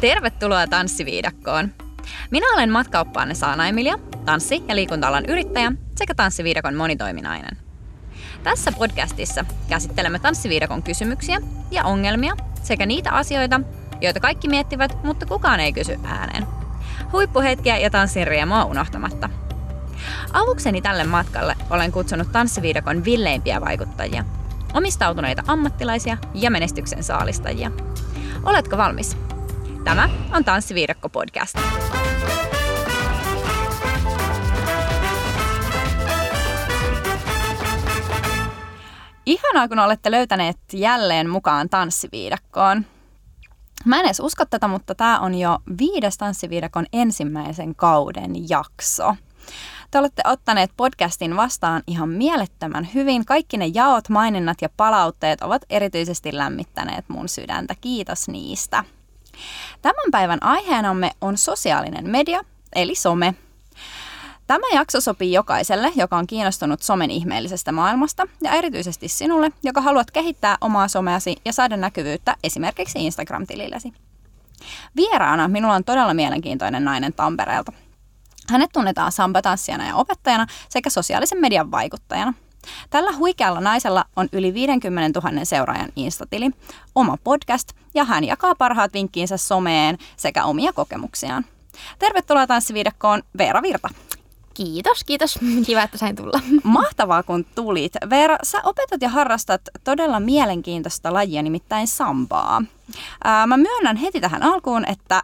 Tervetuloa Tanssiviidakkoon! Minä olen matkaoppaanne Saana Emilia, tanssi- ja liikunta yrittäjä sekä Tanssiviidakon monitoiminainen. Tässä podcastissa käsittelemme Tanssiviidakon kysymyksiä ja ongelmia sekä niitä asioita, joita kaikki miettivät, mutta kukaan ei kysy ääneen. Huippuhetkiä ja tanssin riemua unohtamatta. Avukseni tälle matkalle olen kutsunut Tanssiviidakon villeimpiä vaikuttajia, omistautuneita ammattilaisia ja menestyksen saalistajia. Oletko valmis? Tämä on Tanssiviidakko podcast. Ihanaa, kun olette löytäneet jälleen mukaan Tanssiviidakkoon. Mä en edes usko tätä, mutta tämä on jo viides Tanssiviidakon ensimmäisen kauden jakso. Te olette ottaneet podcastin vastaan ihan mielettömän hyvin. Kaikki ne jaot, maininnat ja palautteet ovat erityisesti lämmittäneet mun sydäntä. Kiitos niistä. Tämän päivän aiheenamme on sosiaalinen media, eli some. Tämä jakso sopii jokaiselle, joka on kiinnostunut somen ihmeellisestä maailmasta, ja erityisesti sinulle, joka haluat kehittää omaa someasi ja saada näkyvyyttä esimerkiksi Instagram-tilillesi. Vieraana minulla on todella mielenkiintoinen nainen Tampereelta. Hänet tunnetaan sambatanssijana ja opettajana sekä sosiaalisen median vaikuttajana. Tällä huikealla naisella on yli 50 000 seuraajan instatili, oma podcast ja hän jakaa parhaat vinkkiinsä someen sekä omia kokemuksiaan. Tervetuloa tanssiviidakkoon Veera Virta. Kiitos, kiitos. Kiva, että sain tulla. Mahtavaa, kun tulit. Veera, sä opetat ja harrastat todella mielenkiintoista lajia, nimittäin sambaa. Ää, mä myönnän heti tähän alkuun, että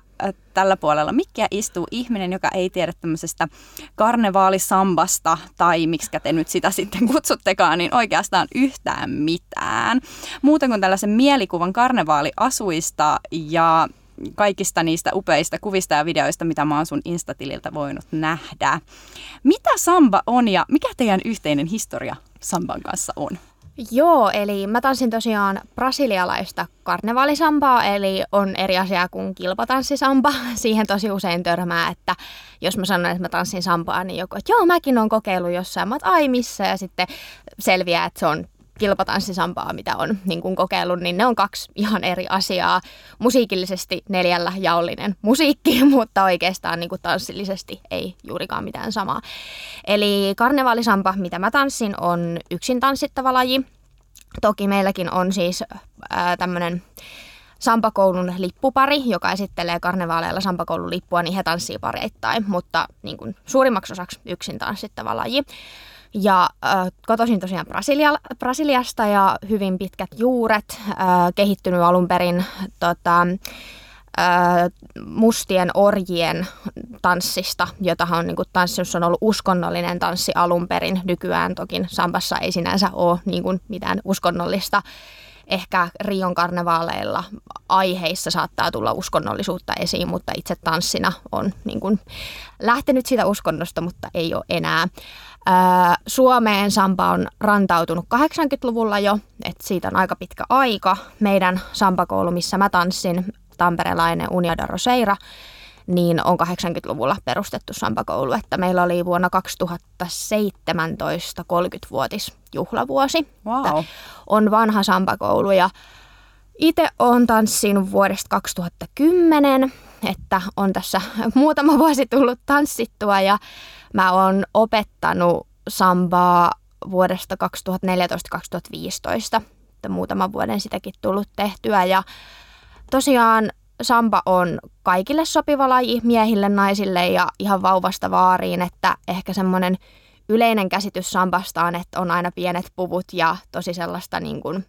tällä puolella mikkiä istuu ihminen, joka ei tiedä tämmöisestä karnevaalisambasta tai miksi te nyt sitä sitten kutsuttekaan, niin oikeastaan yhtään mitään. Muuten kuin tällaisen mielikuvan karnevaaliasuista ja kaikista niistä upeista kuvista ja videoista, mitä mä oon sun Instatililtä voinut nähdä. Mitä samba on ja mikä teidän yhteinen historia samban kanssa on? Joo, eli mä tanssin tosiaan brasilialaista karnevaalisambaa, eli on eri asia kuin kilpatanssisamba. Siihen tosi usein törmää, että jos mä sanon, että mä tanssin sambaa, niin joku, että joo, mäkin on kokeillut jossain, mä ai missä, ja sitten selviää, että se on kilpatanssisampaa, mitä on niin kuin kokeillut, niin ne on kaksi ihan eri asiaa. Musiikillisesti neljällä jaollinen musiikki, mutta oikeastaan niin kuin tanssillisesti ei juurikaan mitään samaa. Eli karnevaalisampa, mitä mä tanssin, on yksin tanssittava laji. Toki meilläkin on siis tämmöinen Sampakoulun lippupari, joka esittelee karnevaaleilla Sampakoulun lippua, niin he tanssii pareittain, mutta niin kuin suurimmaksi osaksi yksin tanssittava laji. Ja äh, kotoisin tosiaan Brasilia, Brasiliasta ja hyvin pitkät juuret, äh, kehittynyt alun perin tota, mustien orjien tanssista, jota on niin kuin, tanssissa on ollut uskonnollinen tanssi alun perin. Nykyään toki Sambassa ei sinänsä ole niin kuin, mitään uskonnollista ehkä Rion karnevaaleilla aiheissa saattaa tulla uskonnollisuutta esiin, mutta itse tanssina on niin kuin lähtenyt siitä uskonnosta, mutta ei ole enää. Suomeen Sampa on rantautunut 80-luvulla jo, että siitä on aika pitkä aika. Meidän Sampakoulu, missä mä tanssin, tamperelainen Uniada Roseira, niin on 80-luvulla perustettu Sampakoulu, että meillä oli vuonna 2017 30-vuotis juhlavuosi. Wow. On vanha Sampakoulu ja itse olen tanssinut vuodesta 2010, että on tässä muutama vuosi tullut tanssittua ja Mä oon opettanut sambaa vuodesta 2014-2015, että muutaman vuoden sitäkin tullut tehtyä. Ja tosiaan samba on kaikille sopiva laji, miehille, naisille ja ihan vauvasta vaariin, että ehkä semmoinen yleinen käsitys sambasta on, että on aina pienet puvut ja tosi sellaista niin kuin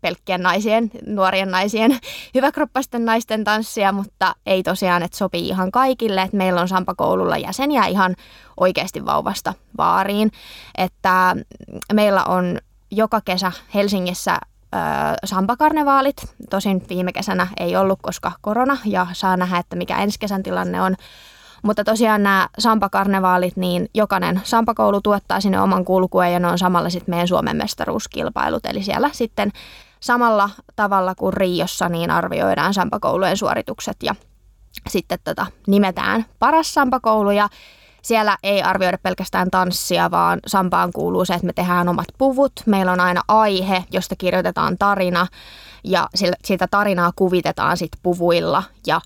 pelkkien naisien, nuorien naisien, hyväkroppaisten naisten tanssia, mutta ei tosiaan, että sopii ihan kaikille. Että meillä on Sampakoululla jäseniä ihan oikeasti vauvasta vaariin. Että meillä on joka kesä Helsingissä Sampakarnevaalit. Tosin viime kesänä ei ollut, koska korona, ja saa nähdä, että mikä ensi kesän tilanne on. Mutta tosiaan nämä Sampakarnevaalit, niin jokainen Sampakoulu tuottaa sinne oman kulkueen ja ne on samalla sitten meidän Suomen mestaruuskilpailut. Eli siellä sitten samalla tavalla kuin Riossa niin arvioidaan Sampakoulujen suoritukset ja sitten tota, nimetään paras Sampakoulu ja siellä ei arvioida pelkästään tanssia, vaan Sampaan kuuluu se, että me tehdään omat puvut. Meillä on aina aihe, josta kirjoitetaan tarina ja sitä tarinaa kuvitetaan sitten puvuilla ja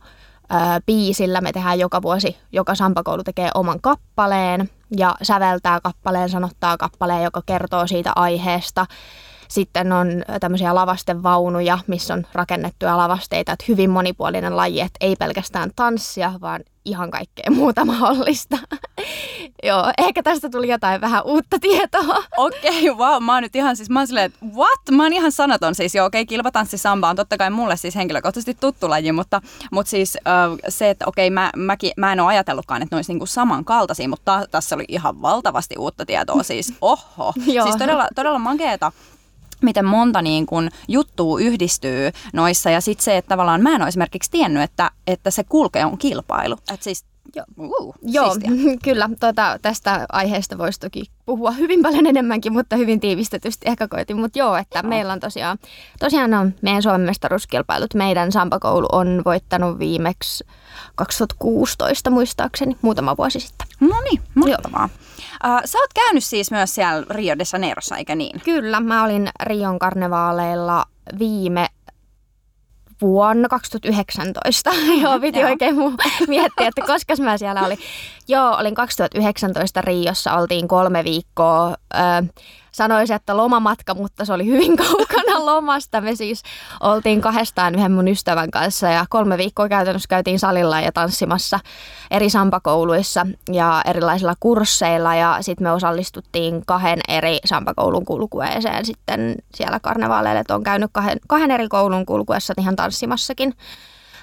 biisillä. Me tehdään joka vuosi, joka sampakoulu tekee oman kappaleen ja säveltää kappaleen, sanottaa kappaleen, joka kertoo siitä aiheesta. Sitten on tämmöisiä lavastevaunuja, missä on rakennettuja lavasteita, että hyvin monipuolinen laji, että ei pelkästään tanssia, vaan ihan kaikkea muuta mahdollista. Joo, ehkä tästä tuli jotain vähän uutta tietoa. Okei, okay, wow, mä oon nyt ihan siis, mä oon silleen, what? Mä oon ihan sanaton siis, joo, okei, okay, kilpatanssi samba on totta kai mulle siis henkilökohtaisesti tuttu laji, mutta, mutta siis uh, se, että okei, okay, mä, mäkin, mä en ole ajatellutkaan, että ne olisi niinku samankaltaisia, mutta tässä oli ihan valtavasti uutta tietoa siis, oho, siis todella, todella makeeta miten monta niin kun juttua yhdistyy noissa. Ja sitten se, että tavallaan mä en ole esimerkiksi tiennyt, että, että se kulkee on kilpailu. Et siis Joo, uh, Joo kyllä. Tuota, tästä aiheesta voisi toki puhua hyvin paljon enemmänkin, mutta hyvin tiivistetysti ehkä koitin. Mutta joo, että joo. meillä on tosiaan, tosiaan on meidän Suomen mestaruuskilpailut. Meidän Sampakoulu on voittanut viimeksi 2016 muistaakseni, muutama vuosi sitten. No niin, mahtavaa. Uh, sä oot käynyt siis myös siellä Rio de Janeirossa, eikä niin? Kyllä, mä olin Rion karnevaaleilla viime vuonna 2019. Joo, piti Joo. oikein miettiä, että koska mä siellä olin. Joo, olin 2019 Riossa, oltiin kolme viikkoa. Ö, sanoisin, että lomamatka, mutta se oli hyvin kaukana lomasta. Me siis oltiin kahdestaan yhden mun ystävän kanssa ja kolme viikkoa käytännössä käytiin salilla ja tanssimassa eri sampakouluissa ja erilaisilla kursseilla ja sitten me osallistuttiin kahden eri sampakoulun kulkueeseen sitten siellä karnevaaleille, on käynyt kahden, kahden eri koulun kulkuessa ihan tanssimassakin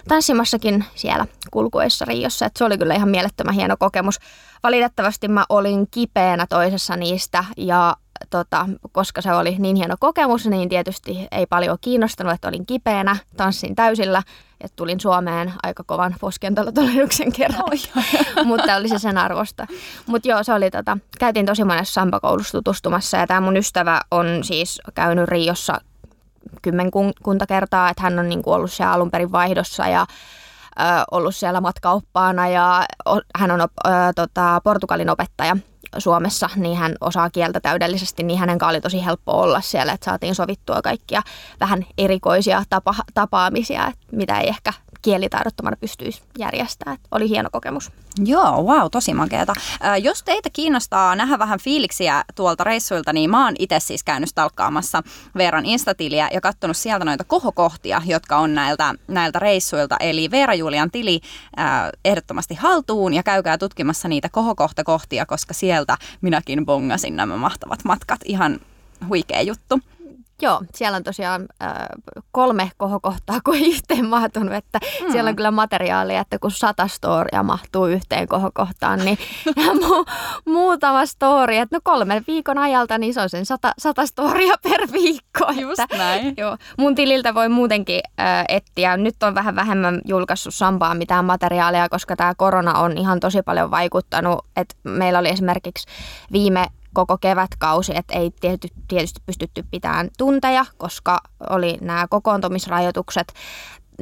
tanssimassakin siellä kulkuessa Riossa. että se oli kyllä ihan mielettömän hieno kokemus. Valitettavasti mä olin kipeänä toisessa niistä ja tota, koska se oli niin hieno kokemus, niin tietysti ei paljon kiinnostanut, että olin kipeänä, tanssin täysillä ja tulin Suomeen aika kovan poskentolotulennuksen kerran, mutta oli se sen arvosta. Mutta joo, se oli tota, käytiin tosi monessa sampakoulussa tutustumassa ja tämä mun ystävä on siis käynyt Riossa kymmenkunta kertaa, että hän on niin ollut siellä alun perin vaihdossa ja ö, ollut siellä matkaoppaana ja o, hän on ö, tota, Portugalin opettaja Suomessa, niin hän osaa kieltä täydellisesti, niin hänen oli tosi helppo olla siellä, että saatiin sovittua kaikkia vähän erikoisia tapa, tapaamisia, mitä ei ehkä kielitaidottomana pystyisi järjestämään. Oli hieno kokemus. Joo, wow, tosi makeata. Äh, jos teitä kiinnostaa nähdä vähän fiiliksiä tuolta reissuilta, niin mä oon itse siis käynyt stalkkaamassa Veeran Instatiliä ja katsonut sieltä noita kohokohtia, jotka on näiltä, näiltä reissuilta. Eli Veera Julian tili äh, ehdottomasti haltuun ja käykää tutkimassa niitä kohokohtakohtia, koska sieltä minäkin bongasin nämä mahtavat matkat. Ihan huikea juttu. Joo, siellä on tosiaan äh, kolme kohokohtaa, kun ei yhteen mahtunut, että mm. siellä on kyllä materiaalia, että kun sata storia mahtuu yhteen kohokohtaan, niin mu- muutama story, että no kolmen viikon ajalta, niin se on sen sata, sata storia per viikko. Just että, näin. Joo, mun tililtä voi muutenkin äh, etsiä. Nyt on vähän vähemmän julkaissut Sampaa mitään materiaalia, koska tämä korona on ihan tosi paljon vaikuttanut. että meillä oli esimerkiksi viime koko kevätkausi, että ei tietysti, tietysti pystytty pitämään tunteja, koska oli nämä kokoontumisrajoitukset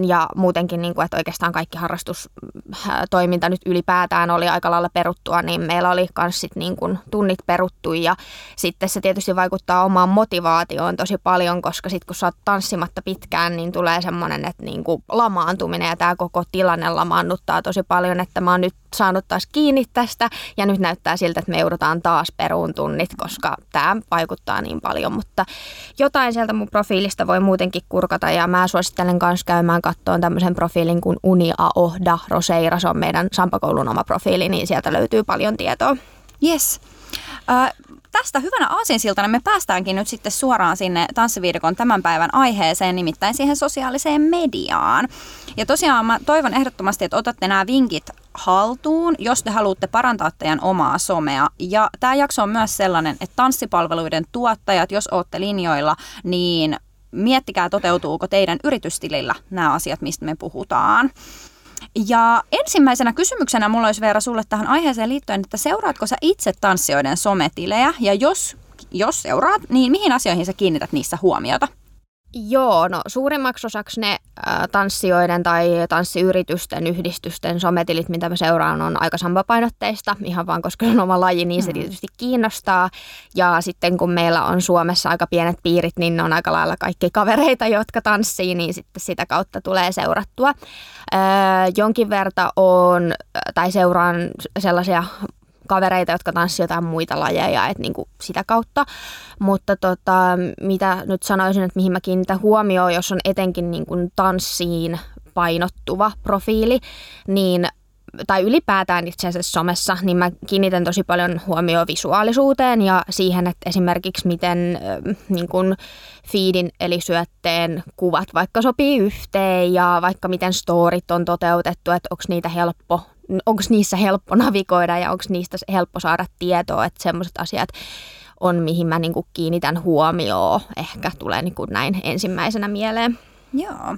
ja muutenkin, niin kuin, että oikeastaan kaikki harrastustoiminta nyt ylipäätään oli aika lailla peruttua, niin meillä oli myös sit niin kuin tunnit peruttu ja sitten se tietysti vaikuttaa omaan motivaatioon tosi paljon, koska sitten kun sä oot tanssimatta pitkään, niin tulee semmoinen, että niin kuin lamaantuminen ja tämä koko tilanne lamaannuttaa tosi paljon, että mä oon nyt saanut taas kiinni tästä ja nyt näyttää siltä, että me joudutaan taas peruun tunnit, koska tämä vaikuttaa niin paljon, mutta jotain sieltä mun profiilista voi muutenkin kurkata ja mä suosittelen myös käymään katsoa tämmöisen profiilin kuin Unia Ohda Roseira, se on meidän Sampakoulun oma profiili, niin sieltä löytyy paljon tietoa. Yes. Uh, tästä hyvänä aasinsiltana me päästäänkin nyt sitten suoraan sinne tanssiviidekon tämän päivän aiheeseen, nimittäin siihen sosiaaliseen mediaan. Ja tosiaan mä toivon ehdottomasti, että otatte nämä vinkit haltuun, jos te haluatte parantaa teidän omaa somea. Ja tämä jakso on myös sellainen, että tanssipalveluiden tuottajat, jos olette linjoilla, niin miettikää toteutuuko teidän yritystilillä nämä asiat, mistä me puhutaan. Ja ensimmäisenä kysymyksenä mulla olisi Veera sulle tähän aiheeseen liittyen, että seuraatko sä itse tanssijoiden sometilejä ja jos, jos seuraat, niin mihin asioihin sä kiinnität niissä huomiota? Joo, no suurimmaksi osaksi ne äh, tanssijoiden tai tanssiyritysten, yhdistysten sometilit, mitä mä seuraan, on aika sampapainotteista, ihan vaan koska on oma laji, niin se mm. tietysti kiinnostaa. Ja sitten kun meillä on Suomessa aika pienet piirit, niin ne on aika lailla kaikki kavereita, jotka tanssii, niin sitten sitä kautta tulee seurattua. Äh, jonkin verta on, tai seuraan sellaisia kavereita, jotka tanssivat jotain muita lajeja, että niin kuin sitä kautta. Mutta tota, mitä nyt sanoisin, että mihin mä kiinnitän huomioon, jos on etenkin niin kuin tanssiin painottuva profiili, niin tai ylipäätään itse asiassa somessa, niin mä kiinnitän tosi paljon huomioon visuaalisuuteen ja siihen, että esimerkiksi miten niin kun feedin eli syötteen kuvat vaikka sopii yhteen ja vaikka miten storit on toteutettu, että onko niitä helppo onko niissä helppo navigoida ja onko niistä helppo saada tietoa, että semmoiset asiat on, mihin mä niin kuin kiinnitän huomioon. Ehkä tulee niin kuin näin ensimmäisenä mieleen. Joo.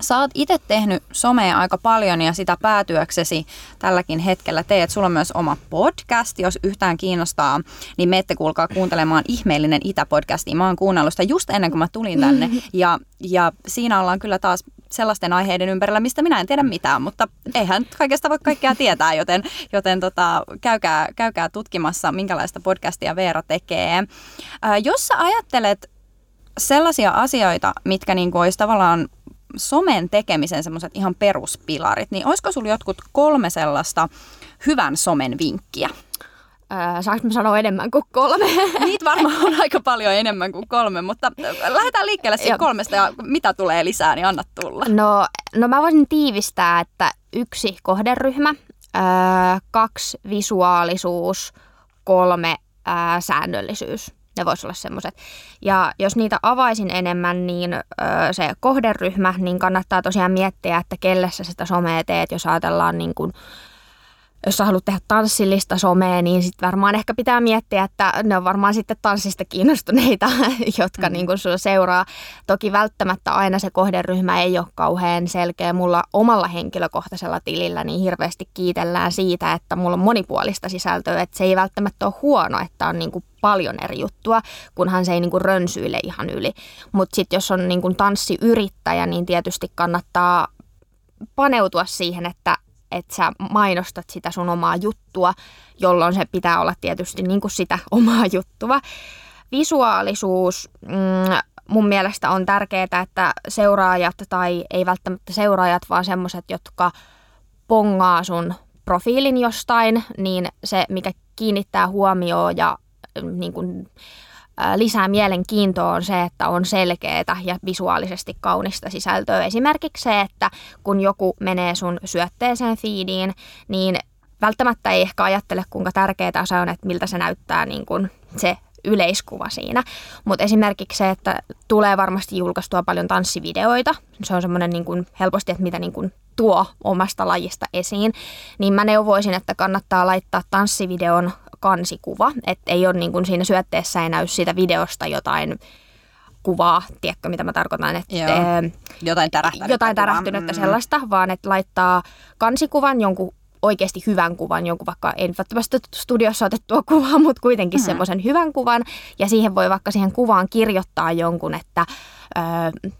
Sä oot itse tehnyt somea aika paljon ja sitä päätyöksesi tälläkin hetkellä teet. Sulla on myös oma podcast, jos yhtään kiinnostaa, niin menette kuulkaa kuuntelemaan ihmeellinen Itä-podcasti. Mä oon kuunnellut sitä just ennen kuin mä tulin tänne ja, ja siinä ollaan kyllä taas sellaisten aiheiden ympärillä, mistä minä en tiedä mitään, mutta eihän kaikesta voi kaikkea tietää, joten, joten tota, käykää, käykää tutkimassa, minkälaista podcastia Veera tekee. Ää, jos sä ajattelet sellaisia asioita, mitkä niin kuin olisi tavallaan somen tekemisen semmoiset ihan peruspilarit, niin olisiko sulla jotkut kolme sellaista hyvän somen vinkkiä? Öö, saanko mä sanoa enemmän kuin kolme? Niitä varmaan on aika paljon enemmän kuin kolme, mutta lähdetään liikkeelle siitä kolmesta ja mitä tulee lisää, niin anna tulla. No, no mä voisin tiivistää, että yksi kohderyhmä, öö, kaksi visuaalisuus, kolme öö, säännöllisyys. Ne voisi olla semmoiset. Ja jos niitä avaisin enemmän, niin se kohderyhmä, niin kannattaa tosiaan miettiä, että kelle sä sitä somea teet, jos ajatellaan niin kuin, jos sä haluat tehdä tanssillista somea, niin sitten varmaan ehkä pitää miettiä, että ne on varmaan sitten tanssista kiinnostuneita, jotka mm. niin kuin sulla seuraa. Toki välttämättä aina se kohderyhmä ei ole kauhean selkeä. Mulla omalla henkilökohtaisella tilillä niin hirveästi kiitellään siitä, että mulla on monipuolista sisältöä, että se ei välttämättä ole huono, että on niin kuin paljon eri juttua, kunhan se ei niin kuin rönsyile ihan yli. Mutta sitten jos on niin kuin tanssiyrittäjä, niin tietysti kannattaa paneutua siihen, että että sä mainostat sitä sun omaa juttua, jolloin se pitää olla tietysti niin kuin sitä omaa juttua. Visuaalisuus mm, mun mielestä on tärkeää, että seuraajat tai ei välttämättä seuraajat, vaan semmoiset, jotka pongaa sun profiilin jostain, niin se, mikä kiinnittää huomioon ja niin kuin, lisää mielenkiintoa on se, että on selkeää ja visuaalisesti kaunista sisältöä. Esimerkiksi se, että kun joku menee sun syötteeseen feediin, niin välttämättä ei ehkä ajattele, kuinka tärkeää se on, että miltä se näyttää niin kuin se yleiskuva siinä. Mutta esimerkiksi se, että tulee varmasti julkaistua paljon tanssivideoita, se on semmoinen niin kuin helposti, että mitä niin kuin tuo omasta lajista esiin, niin mä neuvoisin, että kannattaa laittaa tanssivideon kansikuva, että ei ole niin kuin siinä syötteessä ei näy siitä videosta jotain kuvaa, tiedätkö mitä mä tarkoitan, että Joo. jotain tärähtynyttä, jotain tärähtynyttä mm. sellaista, vaan että laittaa kansikuvan jonkun oikeasti hyvän kuvan, jonkun vaikka ei välttämättä studiossa otettua kuvaa, mutta kuitenkin mm. semmoisen hyvän kuvan. Ja siihen voi vaikka siihen kuvaan kirjoittaa jonkun, että ö,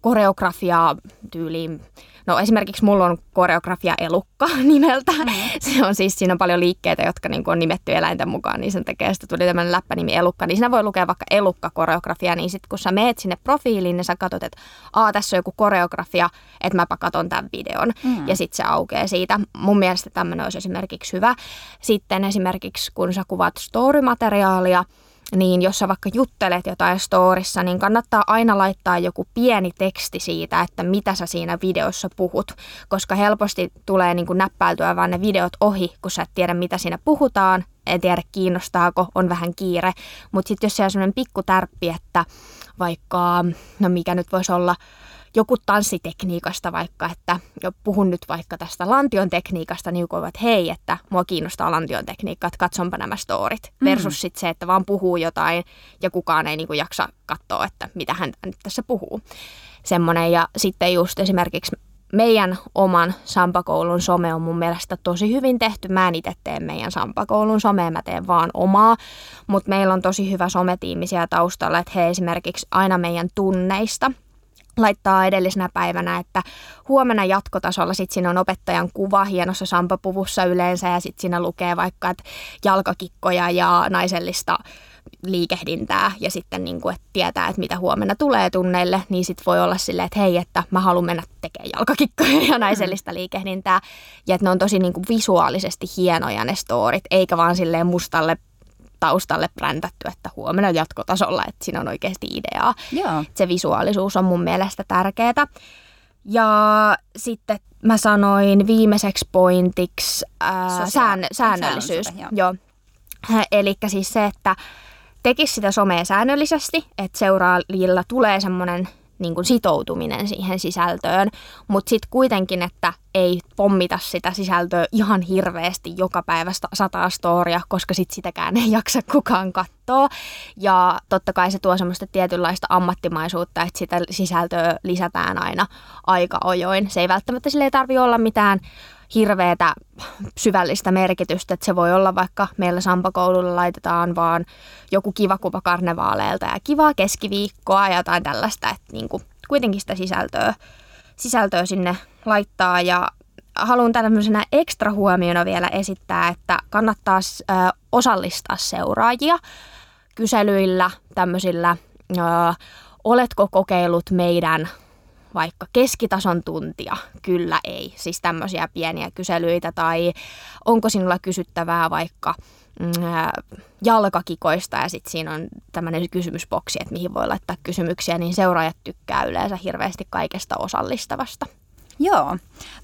koreografia tyyliin No esimerkiksi mulla on koreografia Elukka nimeltä. Mm. Se on siis, siinä on paljon liikkeitä, jotka niin on nimetty eläinten mukaan, niin sen takia sitten tuli tämmöinen läppänimi Elukka. Niin siinä voi lukea vaikka Elukka-koreografia, niin sitten kun sä meet sinne profiiliin, niin sä katsot, että Aa, tässä on joku koreografia, että mäpä katon tämän videon. Mm. Ja sitten se aukeaa siitä. Mun mielestä tämmöinen olisi esimerkiksi hyvä. Sitten esimerkiksi kun sä kuvat story-materiaalia, niin jos sä vaikka juttelet jotain storissa, niin kannattaa aina laittaa joku pieni teksti siitä, että mitä sä siinä videossa puhut, koska helposti tulee niin kuin näppäiltyä vaan ne videot ohi, kun sä et tiedä, mitä siinä puhutaan, en tiedä kiinnostaako, on vähän kiire, mutta sitten jos siellä on sellainen pikku tärppi, että vaikka, no mikä nyt voisi olla, joku tanssitekniikasta vaikka, että puhun nyt vaikka tästä lantion tekniikasta, niin joku että hei, että mua kiinnostaa lantion tekniikka, että katsonpa nämä storit. Mm. Versus sitten se, että vaan puhuu jotain ja kukaan ei niinku jaksa katsoa, että mitä hän nyt tässä puhuu. Semmoinen ja sitten just esimerkiksi meidän oman Sampakoulun some on mun mielestä tosi hyvin tehty. Mä en itse tee meidän Sampakoulun somea, mä teen vaan omaa, mutta meillä on tosi hyvä sometiimi siellä taustalla, että he esimerkiksi aina meidän tunneista laittaa edellisenä päivänä, että huomenna jatkotasolla sitten siinä on opettajan kuva hienossa sampapuvussa yleensä ja sitten siinä lukee vaikka, että jalkakikkoja ja naisellista liikehdintää ja sitten niin kuin, että tietää, että mitä huomenna tulee tunneille, niin sitten voi olla silleen, että hei, että mä haluan mennä tekemään jalkakikkoja ja naisellista mm. liikehdintää. Ja että ne on tosi niin kuin visuaalisesti hienoja ne storit, eikä vaan silleen mustalle taustalle bräntätty, että huomenna jatkotasolla, että siinä on oikeasti ideaa. Joo. Se visuaalisuus on mun mielestä tärkeää. Ja sitten mä sanoin viimeiseksi pointiksi ää, sään, säännöllisyys. Joo. joo. Eli siis se, että tekisi sitä somea säännöllisesti, että seuraajilla tulee semmoinen niin kuin sitoutuminen siihen sisältöön, mutta sitten kuitenkin, että ei pommita sitä sisältöä ihan hirveästi joka päivä sataa storia, koska sitten sitäkään ei jaksa kukaan katsoa. Ja totta kai se tuo semmoista tietynlaista ammattimaisuutta, että sitä sisältöä lisätään aina aika ojoin. Se ei välttämättä sille tarvi olla mitään hirveätä syvällistä merkitystä, että se voi olla vaikka meillä Sampakoululla laitetaan vaan joku kiva kuva karnevaaleilta ja kivaa keskiviikkoa ja jotain tällaista, että niin kuin kuitenkin sitä sisältöä, sisältöä sinne laittaa. Ja haluan tämmöisenä ekstra huomiona vielä esittää, että kannattaa osallistaa seuraajia kyselyillä, tämmöisillä oletko kokeillut meidän vaikka keskitason tuntia, kyllä ei. Siis tämmöisiä pieniä kyselyitä tai onko sinulla kysyttävää vaikka mm, jalkakikoista ja sitten siinä on tämmöinen kysymysboksi, että mihin voi laittaa kysymyksiä, niin seuraajat tykkää yleensä hirveästi kaikesta osallistavasta. Joo,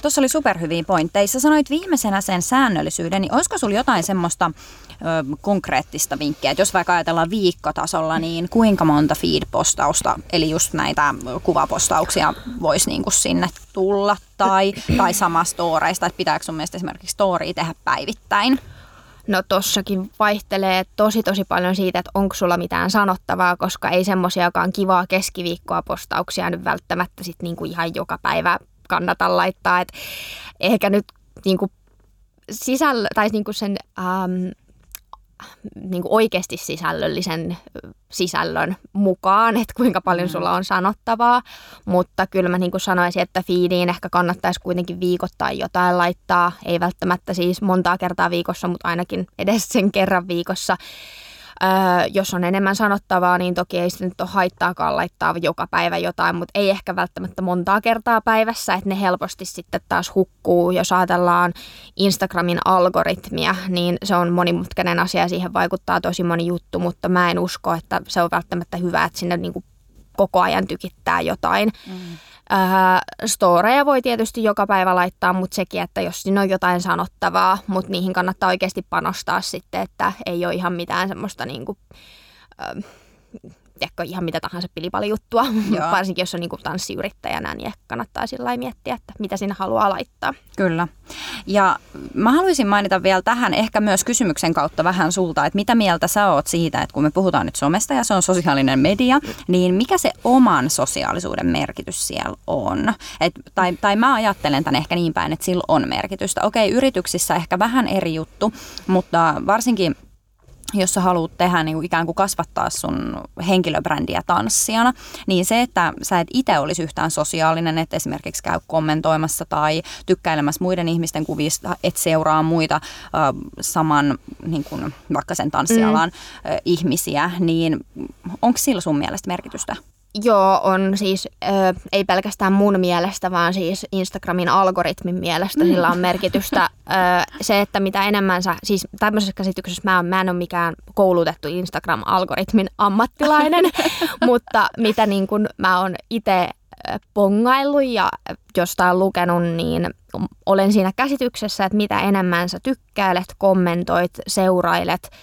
tuossa oli superhyviä pointteja. Sä sanoit viimeisenä sen säännöllisyyden, niin olisiko sulla jotain semmoista ö, konkreettista vinkkiä, että jos vaikka ajatellaan viikkotasolla, niin kuinka monta feed-postausta, eli just näitä kuvapostauksia voisi niinku sinne tulla, tai, tai sama storeista, että pitääkö sun mielestä esimerkiksi story tehdä päivittäin? No tossakin vaihtelee tosi tosi paljon siitä, että onko sulla mitään sanottavaa, koska ei semmoisiakaan kivaa keskiviikkoa postauksia nyt välttämättä sit niinku ihan joka päivä kannata laittaa. Et ehkä nyt niin kuin sisällö, tai niin kuin sen ähm, niin kuin oikeasti sisällöllisen sisällön mukaan, että kuinka paljon mm. sulla on sanottavaa. Mutta kyllä mä niin kuin sanoisin, että feediin ehkä kannattaisi kuitenkin viikoittain jotain laittaa. Ei välttämättä siis montaa kertaa viikossa, mutta ainakin edes sen kerran viikossa. Öö, jos on enemmän sanottavaa, niin toki ei sitten nyt ole haittaakaan laittaa joka päivä jotain, mutta ei ehkä välttämättä montaa kertaa päivässä, että ne helposti sitten taas hukkuu. Jos ajatellaan Instagramin algoritmia, niin se on monimutkainen asia ja siihen vaikuttaa tosi moni juttu, mutta mä en usko, että se on välttämättä hyvä, että sinne niin kuin koko ajan tykittää jotain. Mm. Äh, storeja voi tietysti joka päivä laittaa, mutta sekin, että jos siinä on jotain sanottavaa, mutta niihin kannattaa oikeasti panostaa sitten, että ei ole ihan mitään semmoista niin kuin, äh, tiedätkö, ihan mitä tahansa pilipali-juttua, varsinkin jos on niin kuin tanssiyrittäjänä, niin ehkä kannattaa sillä miettiä, että mitä sinä haluaa laittaa. Kyllä. Ja mä haluaisin mainita vielä tähän ehkä myös kysymyksen kautta vähän sulta, että mitä mieltä sä oot siitä, että kun me puhutaan nyt somesta ja se on sosiaalinen media, niin mikä se oman sosiaalisuuden merkitys siellä on? Et, tai, tai mä ajattelen tämän ehkä niin päin, että sillä on merkitystä. Okei, yrityksissä ehkä vähän eri juttu, mutta varsinkin jos sä haluat tehdä niin kuin ikään kuin kasvattaa sun henkilöbrändiä tanssijana, niin se, että sä et itse olisi yhtään sosiaalinen, että esimerkiksi käy kommentoimassa tai tykkäilemässä muiden ihmisten kuvista, et seuraa muita äh, saman niin kuin vaikka sen tanssialan mm. ihmisiä, niin onko sillä sun mielestä merkitystä? Joo, on siis, ö, ei pelkästään mun mielestä, vaan siis Instagramin algoritmin mielestä mm. sillä on merkitystä. Ö, se, että mitä enemmän sä, siis tämmöisessä käsityksessä mä, mä en ole mikään koulutettu Instagram-algoritmin ammattilainen, mutta mitä niin kun mä oon itse pongaillut ja jostain lukenut, niin olen siinä käsityksessä, että mitä enemmän sä tykkäilet, kommentoit, seurailet –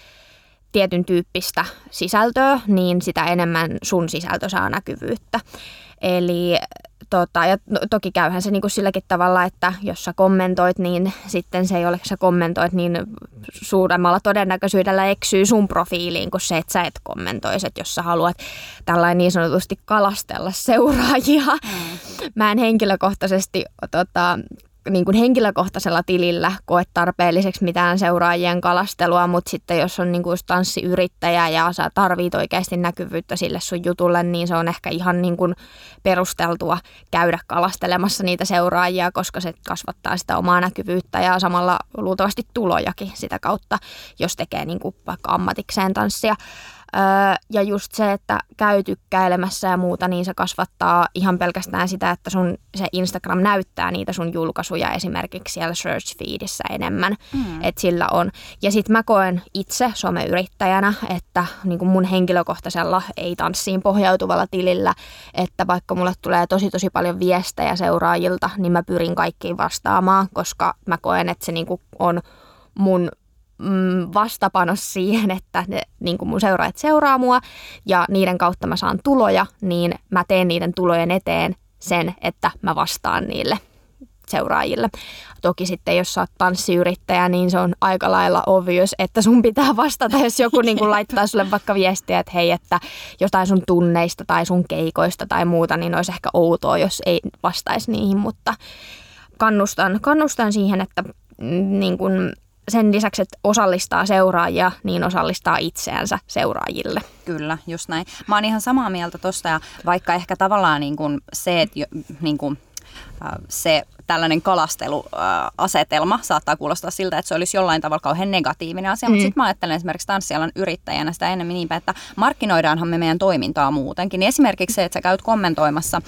tietyn tyyppistä sisältöä, niin sitä enemmän sun sisältö saa näkyvyyttä. Eli tota, ja toki käyhän se niinku silläkin tavalla, että jos sä kommentoit, niin sitten se ei ole, sä kommentoit, niin suuremmalla todennäköisyydellä eksyy sun profiiliin kuin se, että sä et kommentoisi, että jos sä haluat tällainen niin sanotusti kalastella seuraajia. Mm. mä en henkilökohtaisesti tota, niin kuin henkilökohtaisella tilillä koe tarpeelliseksi mitään seuraajien kalastelua, mutta sitten jos on niin kuin tanssiyrittäjä ja sä tarvit oikeasti näkyvyyttä sille sun jutulle, niin se on ehkä ihan niin kuin perusteltua käydä kalastelemassa niitä seuraajia, koska se kasvattaa sitä omaa näkyvyyttä ja samalla luultavasti tulojakin sitä kautta, jos tekee niin kuin vaikka ammatikseen tanssia. Ja just se, että käy tykkäilemässä ja muuta, niin se kasvattaa ihan pelkästään sitä, että sun se Instagram näyttää niitä sun julkaisuja esimerkiksi siellä search feedissä enemmän. Mm. Että sillä on. Ja sitten mä koen itse someyrittäjänä, että niin kuin mun henkilökohtaisella ei tanssiin pohjautuvalla tilillä, että vaikka mulle tulee tosi tosi paljon viestejä seuraajilta, niin mä pyrin kaikkiin vastaamaan, koska mä koen, että se niin kuin on mun mm, vastapanos siihen, että ne, niin kuin mun seuraajat seuraa mua ja niiden kautta mä saan tuloja, niin mä teen niiden tulojen eteen sen, että mä vastaan niille seuraajille. Toki sitten, jos sä oot tanssiyrittäjä, niin se on aika lailla obvious, että sun pitää vastata, jos joku niin kuin laittaa sulle vaikka viestiä, että hei, että jotain sun tunneista tai sun keikoista tai muuta, niin olisi ehkä outoa, jos ei vastaisi niihin, mutta kannustan, kannustan siihen, että mm, niin kuin sen lisäksi, että osallistaa seuraajia, niin osallistaa itseänsä seuraajille. Kyllä, just näin. Mä oon ihan samaa mieltä tosta ja vaikka ehkä tavallaan niin kuin se, että niin kuin, se tällainen kalasteluasetelma saattaa kuulostaa siltä, että se olisi jollain tavalla kauhean negatiivinen asia, mm. mutta sitten mä ajattelen esimerkiksi tanssialan yrittäjänä sitä enemmän niinpä, että markkinoidaanhan me meidän toimintaa muutenkin. Niin esimerkiksi se, että sä käyt kommentoimassa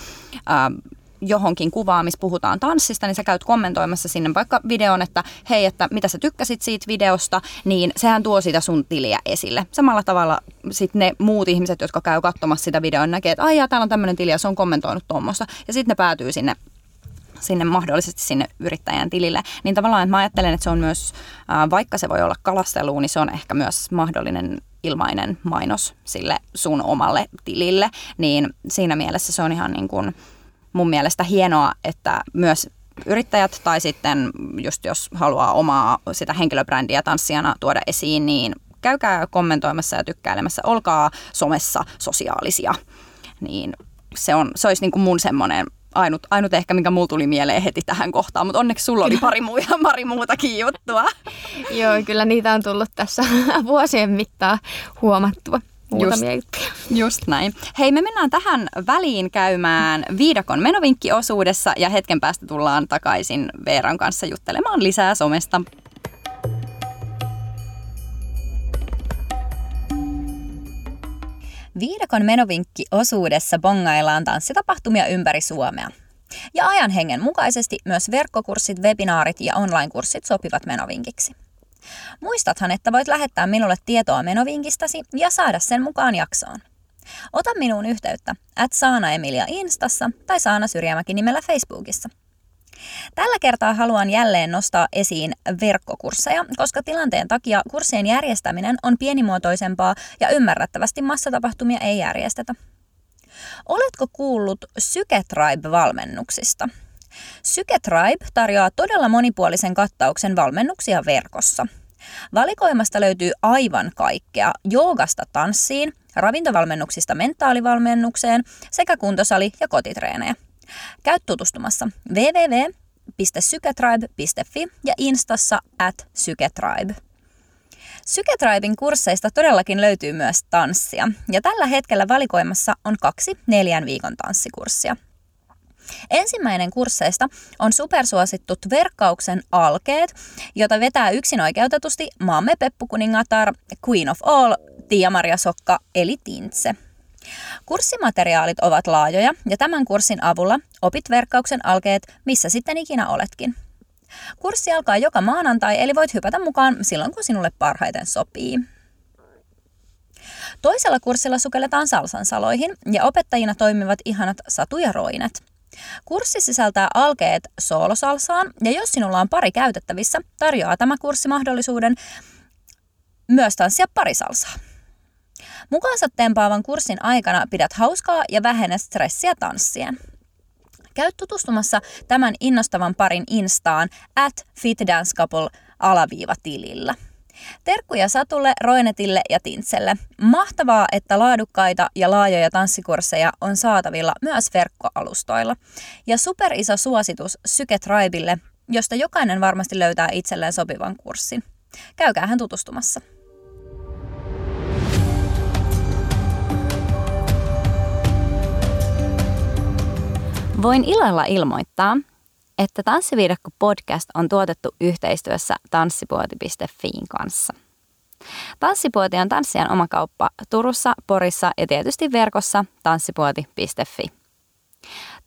johonkin kuvaan, missä puhutaan tanssista, niin sä käyt kommentoimassa sinne vaikka videon, että hei, että mitä sä tykkäsit siitä videosta, niin sehän tuo sitä sun tiliä esille. Samalla tavalla sitten ne muut ihmiset, jotka käy katsomassa sitä videoa, näkee, että aijaa, täällä on tämmöinen tili ja se on kommentoinut tuommoista. Ja sitten ne päätyy sinne sinne mahdollisesti sinne yrittäjän tilille. Niin tavallaan että mä ajattelen, että se on myös, vaikka se voi olla kalastelu, niin se on ehkä myös mahdollinen ilmainen mainos sille sun omalle tilille. Niin siinä mielessä se on ihan niin kuin, mun mielestä hienoa, että myös yrittäjät tai sitten just jos haluaa omaa sitä henkilöbrändiä tanssijana tuoda esiin, niin käykää kommentoimassa ja tykkäilemässä, olkaa somessa sosiaalisia. Niin se, on, se olisi niin kuin mun semmoinen ainut, ainut ehkä, mikä mulla tuli mieleen heti tähän kohtaan, mutta onneksi sulla oli pari, muu, pari muutakin juttua. Joo, kyllä niitä on tullut tässä vuosien mittaan huomattua muutamia just. Just näin. Hei, me mennään tähän väliin käymään viidakon menovinkkiosuudessa ja hetken päästä tullaan takaisin Veeran kanssa juttelemaan lisää somesta. Viidakon menovinkki-osuudessa bongaillaan tanssitapahtumia ympäri Suomea. Ja ajan hengen mukaisesti myös verkkokurssit, webinaarit ja online-kurssit sopivat menovinkiksi. Muistathan, että voit lähettää minulle tietoa menovinkistäsi ja saada sen mukaan jaksoon. Ota minuun yhteyttä at Saana Emilia Instassa tai Saana Syrjämäki nimellä Facebookissa. Tällä kertaa haluan jälleen nostaa esiin verkkokursseja, koska tilanteen takia kurssien järjestäminen on pienimuotoisempaa ja ymmärrettävästi massatapahtumia ei järjestetä. Oletko kuullut Syketribe-valmennuksista? Syketribe tarjoaa todella monipuolisen kattauksen valmennuksia verkossa. Valikoimasta löytyy aivan kaikkea, joogasta tanssiin, ravintovalmennuksista mentaalivalmennukseen sekä kuntosali- ja kotitreenejä. Käy tutustumassa www.syketribe.fi ja instassa at syketribe. Syketriben kursseista todellakin löytyy myös tanssia, ja tällä hetkellä valikoimassa on kaksi neljän viikon tanssikurssia – Ensimmäinen kursseista on supersuosittut verkkauksen alkeet, jota vetää yksin oikeutetusti maamme peppukuningatar Queen of All, Tiia-Maria Sokka eli Tintse. Kurssimateriaalit ovat laajoja ja tämän kurssin avulla opit verkkauksen alkeet missä sitten ikinä oletkin. Kurssi alkaa joka maanantai, eli voit hypätä mukaan silloin, kun sinulle parhaiten sopii. Toisella kurssilla sukelletaan salsan saloihin ja opettajina toimivat ihanat Satu ja Roinet. Kurssi sisältää alkeet soolosalsaan ja jos sinulla on pari käytettävissä, tarjoaa tämä kurssi mahdollisuuden myös tanssia parisalsaa. Mukaansa tempaavan kurssin aikana pidät hauskaa ja vähennä stressiä tanssien. Käy tutustumassa tämän innostavan parin instaan at fitdancecouple alaviiva tilillä. Terkkuja Satulle, Roinetille ja Tintselle. Mahtavaa, että laadukkaita ja laajoja tanssikursseja on saatavilla myös verkkoalustoilla. Ja superiso suositus Syke Tribelle, josta jokainen varmasti löytää itselleen sopivan kurssin. Käykää hän tutustumassa. Voin ilolla ilmoittaa, että podcast on tuotettu yhteistyössä tanssipuoti.fiin kanssa. Tanssipuoti on tanssijan oma kauppa Turussa, Porissa ja tietysti verkossa tanssipuoti.fi.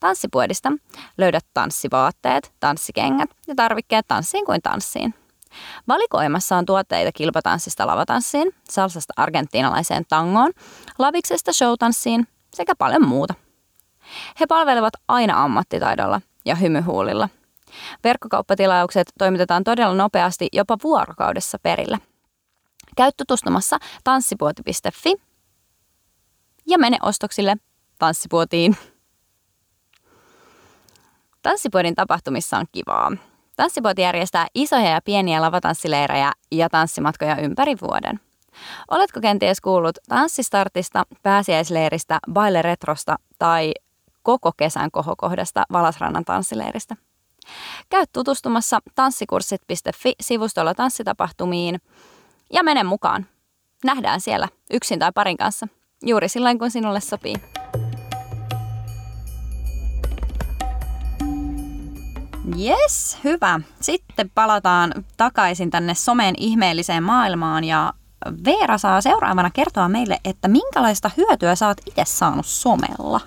Tanssipuodista löydät tanssivaatteet, tanssikengät ja tarvikkeet tanssiin kuin tanssiin. Valikoimassa on tuotteita kilpatanssista lavatanssiin, salsasta argentiinalaiseen tangoon, laviksesta showtanssiin sekä paljon muuta. He palvelevat aina ammattitaidolla ja hymyhuulilla. Verkkokauppatilaukset toimitetaan todella nopeasti jopa vuorokaudessa perille. Käy tutustumassa tanssipuoti.fi ja mene ostoksille tanssipuotiin. Tanssipuodin tapahtumissa on kivaa. Tanssipuoti järjestää isoja ja pieniä lavatanssileirejä ja tanssimatkoja ympäri vuoden. Oletko kenties kuullut tanssistartista, pääsiäisleiristä, baile retrosta tai koko kesän kohokohdasta Valasrannan tanssileiristä. Käy tutustumassa tanssikurssit.fi-sivustolla tanssitapahtumiin ja mene mukaan. Nähdään siellä yksin tai parin kanssa, juuri silloin kun sinulle sopii. Yes, hyvä. Sitten palataan takaisin tänne somen ihmeelliseen maailmaan ja Veera saa seuraavana kertoa meille, että minkälaista hyötyä sä oot itse saanut somella.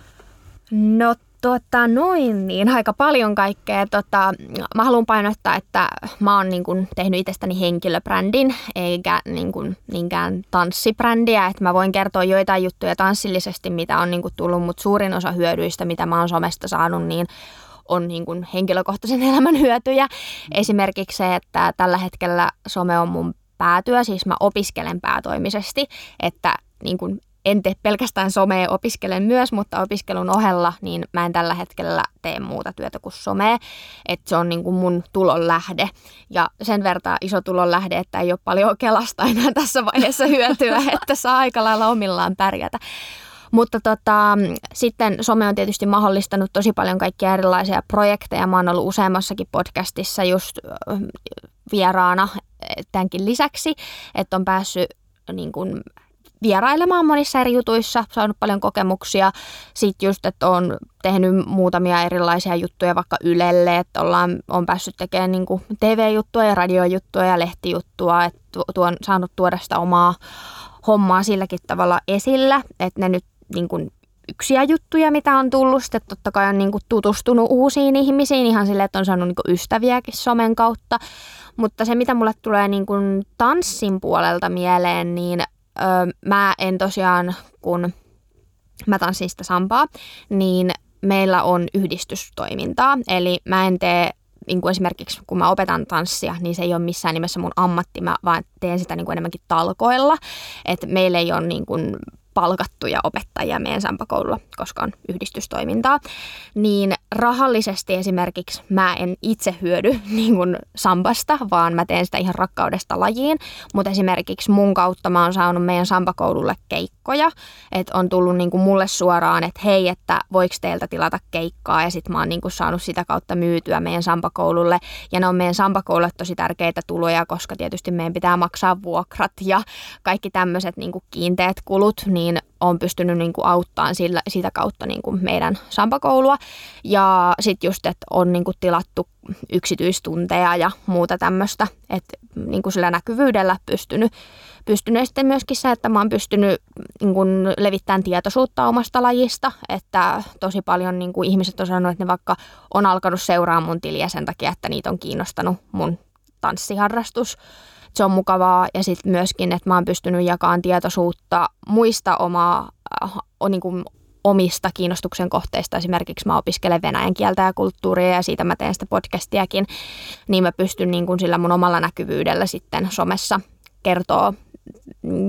No tota, noin niin, aika paljon kaikkea. Tota, mä haluan painottaa, että mä oon niin kun, tehnyt itsestäni henkilöbrändin, eikä niin kun, niinkään tanssibrändiä. Että mä voin kertoa joitain juttuja tanssillisesti, mitä on niin kun, tullut, mutta suurin osa hyödyistä, mitä mä oon somesta saanut, niin on niin kun, henkilökohtaisen elämän hyötyjä. Esimerkiksi se, että tällä hetkellä some on mun päätyö, siis mä opiskelen päätoimisesti, että niin kun, en tee pelkästään somea, opiskelen myös, mutta opiskelun ohella niin mä en tällä hetkellä tee muuta työtä kuin somea. Että se on niin kuin mun tulon lähde. Ja sen verran iso tulon lähde, että ei ole paljon kelasta enää tässä vaiheessa hyötyä, että saa aika lailla omillaan pärjätä. Mutta tota, sitten some on tietysti mahdollistanut tosi paljon kaikkia erilaisia projekteja. Mä oon ollut useammassakin podcastissa just vieraana tämänkin lisäksi, että on päässyt niin kuin vierailemaan monissa eri jutuissa, saanut paljon kokemuksia. Sitten just, että on tehnyt muutamia erilaisia juttuja vaikka Ylelle, että ollaan, on päässyt tekemään niin kuin TV-juttuja ja radiojuttuja ja lehtijuttua, että tuon, saanut tuoda sitä omaa hommaa silläkin tavalla esillä, että ne nyt niin kuin yksiä juttuja, mitä on tullut. Sitten totta kai on niin kuin tutustunut uusiin ihmisiin ihan silleen, että on saanut niin kuin ystäviäkin somen kautta. Mutta se, mitä mulle tulee niin kuin tanssin puolelta mieleen, niin öö, mä en tosiaan, kun mä tanssin sitä sampaa, niin meillä on yhdistystoimintaa. Eli mä en tee niin kuin esimerkiksi kun mä opetan tanssia, niin se ei ole missään nimessä mun ammatti, mä vaan teen sitä niin kuin enemmänkin talkoilla. Että meillä ei ole niin kuin palkattuja opettajia meidän sampakoululla, koska on yhdistystoimintaa, niin rahallisesti esimerkiksi mä en itse hyödy niin kuin sampasta, vaan mä teen sitä ihan rakkaudesta lajiin, mutta esimerkiksi mun kautta mä oon saanut meidän sampakoululle keikkoja, että on tullut niin kuin mulle suoraan, että hei, että voiko teiltä tilata keikkaa, ja sitten mä oon niin kuin saanut sitä kautta myytyä meidän sampakoululle, ja ne on meidän sampakoululle tosi tärkeitä tuloja, koska tietysti meidän pitää maksaa vuokrat ja kaikki tämmöiset niin kiinteät kulut, niin niin on pystynyt niin kuin auttamaan sillä, sitä kautta niin kuin meidän sampakoulua. Ja sitten just, että on niin kuin tilattu yksityistunteja ja muuta tämmöistä, että niin kuin sillä näkyvyydellä pystynyt, pystynyt sitten myöskin se, että mä oon pystynyt niin kuin levittämään tietoisuutta omasta lajista, että tosi paljon niin kuin ihmiset on sanonut, että ne vaikka on alkanut seuraamaan mun tiliä sen takia, että niitä on kiinnostanut mun tanssiharrastus se on mukavaa ja sitten myöskin, että mä oon pystynyt jakamaan tietoisuutta muista omaa, äh, niin kuin omista kiinnostuksen kohteista. Esimerkiksi mä opiskelen venäjän kieltä ja kulttuuria ja siitä mä teen sitä podcastiakin, niin mä pystyn niin kuin sillä mun omalla näkyvyydellä sitten somessa kertoa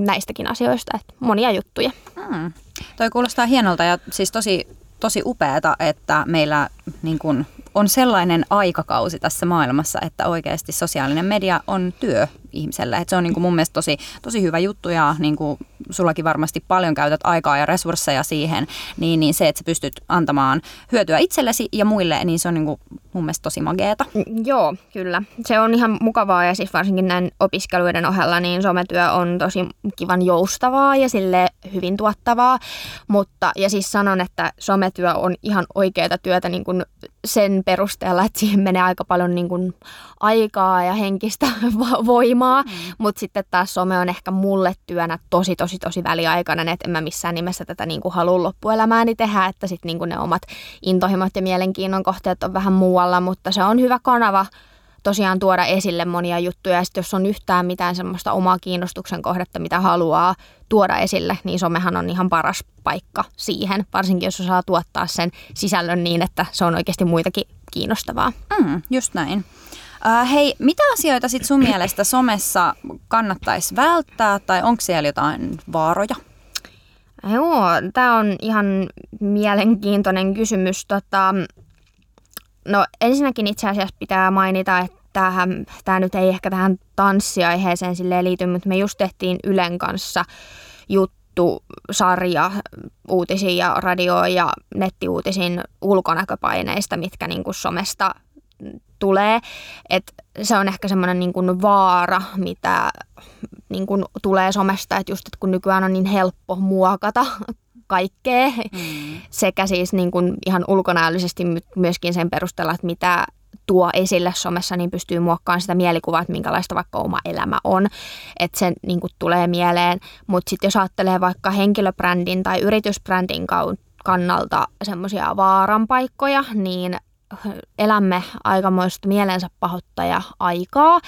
näistäkin asioista, että monia juttuja. Hmm. Toi kuulostaa hienolta ja siis tosi, tosi upeata, että meillä niin kuin on sellainen aikakausi tässä maailmassa, että oikeasti sosiaalinen media on työ ihmiselle. Et se on niin kuin mun mielestä tosi, tosi hyvä juttu ja niin kuin sullakin varmasti paljon käytät aikaa ja resursseja siihen, niin, niin se, että sä pystyt antamaan hyötyä itsellesi ja muille, niin se on niin kuin mun mielestä tosi mageeta. Joo, kyllä. Se on ihan mukavaa ja siis varsinkin näin opiskeluiden ohella niin sometyö on tosi kivan joustavaa ja sille hyvin tuottavaa. Mutta, ja siis sanon, että sometyö on ihan oikeaa työtä niin kuin sen perusteella, että siihen menee aika paljon niin kuin aikaa ja henkistä voimaa, mm. mutta sitten taas some on ehkä mulle työnä tosi, tosi, tosi väliaikainen, että en mä missään nimessä tätä niin kuin halua loppuelämääni tehdä, että sitten niin kuin ne omat intohimot ja mielenkiinnon kohteet on vähän muualla, mutta se on hyvä kanava tosiaan tuoda esille monia juttuja. Ja sitten jos on yhtään mitään semmoista omaa kiinnostuksen kohdetta, mitä haluaa tuoda esille, niin somehan on ihan paras paikka siihen. Varsinkin jos osaa tuottaa sen sisällön niin, että se on oikeasti muitakin kiinnostavaa. Mm, just näin. Uh, hei, mitä asioita sitten sun mielestä somessa kannattaisi välttää tai onko siellä jotain vaaroja? Joo, tämä on ihan mielenkiintoinen kysymys. Tota, no ensinnäkin itse asiassa pitää mainita, että tämä nyt ei ehkä tähän tanssiaiheeseen liity, mutta me just tehtiin Ylen kanssa juttu sarja uutisiin ja radio- ja nettiuutisiin ulkonäköpaineista, mitkä niin somesta tulee. Et se on ehkä semmoinen niin kuin vaara, mitä niin kuin tulee somesta, että just että kun nykyään on niin helppo muokata kaikkea, mm. sekä siis niin kuin ihan ulkonäöllisesti myöskin sen perusteella, että mitä tuo esille somessa, niin pystyy muokkaamaan sitä mielikuvaa, että minkälaista vaikka oma elämä on. Että se niin kuin tulee mieleen. Mutta sitten jos ajattelee vaikka henkilöbrändin tai yritysbrändin kannalta semmoisia vaaranpaikkoja, niin elämme aikamoista mielensä pahoittaja aikaa,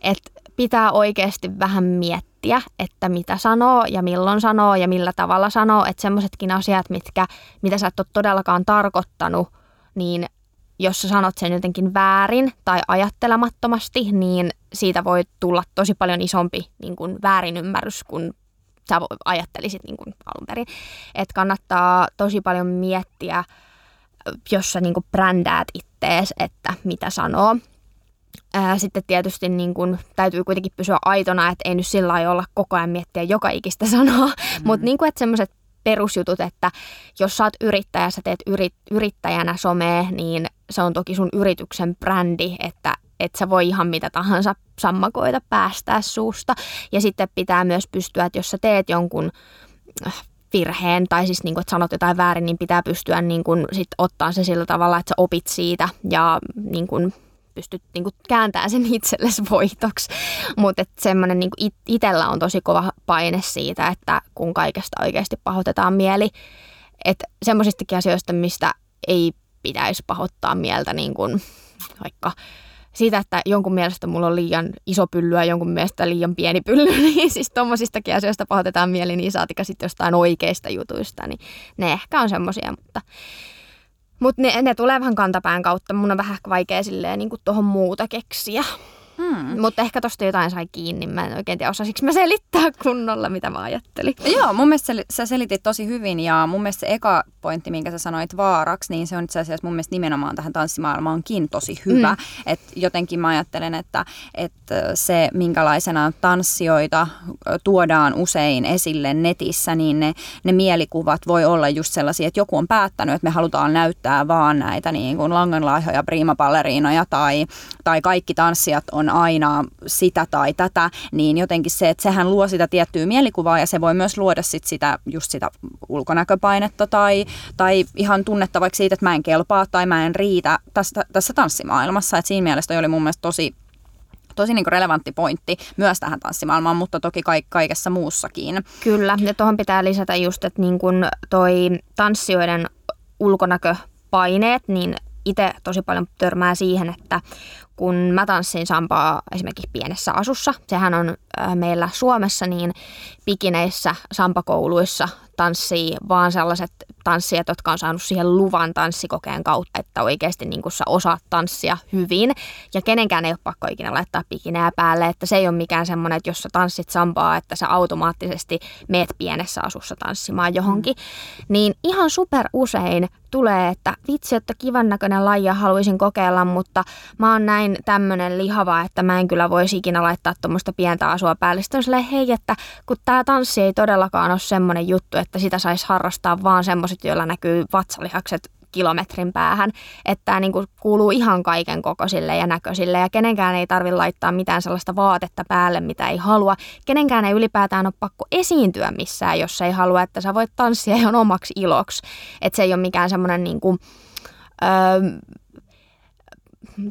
että pitää oikeasti vähän miettiä, että mitä sanoo ja milloin sanoo ja millä tavalla sanoo, että semmoisetkin asiat, mitkä, mitä sä et ole todellakaan tarkoittanut, niin jos sä sanot sen jotenkin väärin tai ajattelemattomasti, niin siitä voi tulla tosi paljon isompi niin kuin väärinymmärrys kuin sä ajattelisit niin kuin alun perin. Että kannattaa tosi paljon miettiä, jos sä niin kuin brändäät ittees, että mitä sanoo. Ää, sitten tietysti niin kun, täytyy kuitenkin pysyä aitona, että ei nyt sillä lailla olla koko ajan miettiä joka ikistä sanoa, mm. mutta niin että semmoiset perusjutut, että jos sä oot yrittäjä, sä teet yrit, yrittäjänä somea, niin se on toki sun yrityksen brändi, että et sä voi ihan mitä tahansa sammakoita päästää suusta. Ja sitten pitää myös pystyä, että jos sä teet jonkun virheen tai siis niin kuin, että sanot jotain väärin, niin pitää pystyä niin kuin, sit ottaa se sillä tavalla, että sä opit siitä ja niin kuin, pystyt niin kuin, kääntämään sen itsellesi voitoksi. Mutta semmoinen niin it, itsellä on tosi kova paine siitä, että kun kaikesta oikeasti pahoitetaan mieli, että semmoisistakin asioista, mistä ei pitäisi pahoittaa mieltä niin kuin, vaikka siitä, että jonkun mielestä mulla on liian iso pylly ja jonkun mielestä liian pieni pylly, niin siis tuommoisistakin asioista pahoitetaan mieli, niin saatika sitten jostain oikeista jutuista, niin ne ehkä on semmoisia, mutta mutta ne, ne tulee vähän kantapään kautta. Mun on vähän vaikea silleen niin tuohon muuta keksiä. Hmm. Mutta ehkä tosta jotain sai kiinni. Mä en oikein tiedä, osasiko mä selittää kunnolla, mitä mä ajattelin. Joo, mun mielestä sä selitit tosi hyvin ja mun mielestä se eka pointti, minkä sä sanoit vaaraksi, niin se on itse asiassa mun mielestä nimenomaan tähän tanssimaailmaankin tosi hyvä. Mm. Et jotenkin mä ajattelen, että, että se minkälaisena tanssijoita tuodaan usein esille netissä, niin ne, ne mielikuvat voi olla just sellaisia, että joku on päättänyt, että me halutaan näyttää vaan näitä niin kuin langanlaihoja, priimapalleriinoja tai, tai kaikki tanssijat on aina sitä tai tätä, niin jotenkin se, että sehän luo sitä tiettyä mielikuvaa ja se voi myös luoda sit sitä, just sitä ulkonäköpainetta tai, tai ihan tunnetta vaikka siitä, että mä en kelpaa tai mä en riitä tästä, tässä tanssimaailmassa. Et siinä mielessä oli mun mielestä tosi tosi niin relevantti pointti myös tähän tanssimaailmaan, mutta toki kaikessa muussakin. Kyllä, ja tuohon pitää lisätä just, että niin kun toi tanssijoiden ulkonäköpaineet, niin itse tosi paljon törmää siihen, että kun mä tanssin sampaa esimerkiksi pienessä asussa. Sehän on meillä Suomessa niin pikineissä sampakouluissa tanssii vaan sellaiset tanssijat, jotka on saanut siihen luvan tanssikokeen kautta, että oikeasti niin sä osaat tanssia hyvin. Ja kenenkään ei ole pakko ikinä laittaa pikinää päälle, että se ei ole mikään semmoinen, että jos sä tanssit sampaa, että sä automaattisesti meet pienessä asussa tanssimaan johonkin. Mm. Niin ihan super usein tulee, että vitsi, että kivan näköinen laji haluaisin kokeilla, mutta mä oon näin tämmönen lihava, että mä en kyllä voisi ikinä laittaa tuommoista pientä asua päälle. Sitten on hei, että kun tää tanssi ei todellakaan ole semmoinen juttu, että sitä saisi harrastaa vaan semmoiset, joilla näkyy vatsalihakset kilometrin päähän, että tämä niin kuuluu ihan kaiken kokoisille ja näköisille ja kenenkään ei tarvitse laittaa mitään sellaista vaatetta päälle, mitä ei halua. Kenenkään ei ylipäätään ole pakko esiintyä missään, jos ei halua, että sä voit tanssia ihan omaksi iloksi. Että se ei ole mikään semmoinen niin kuin, öö,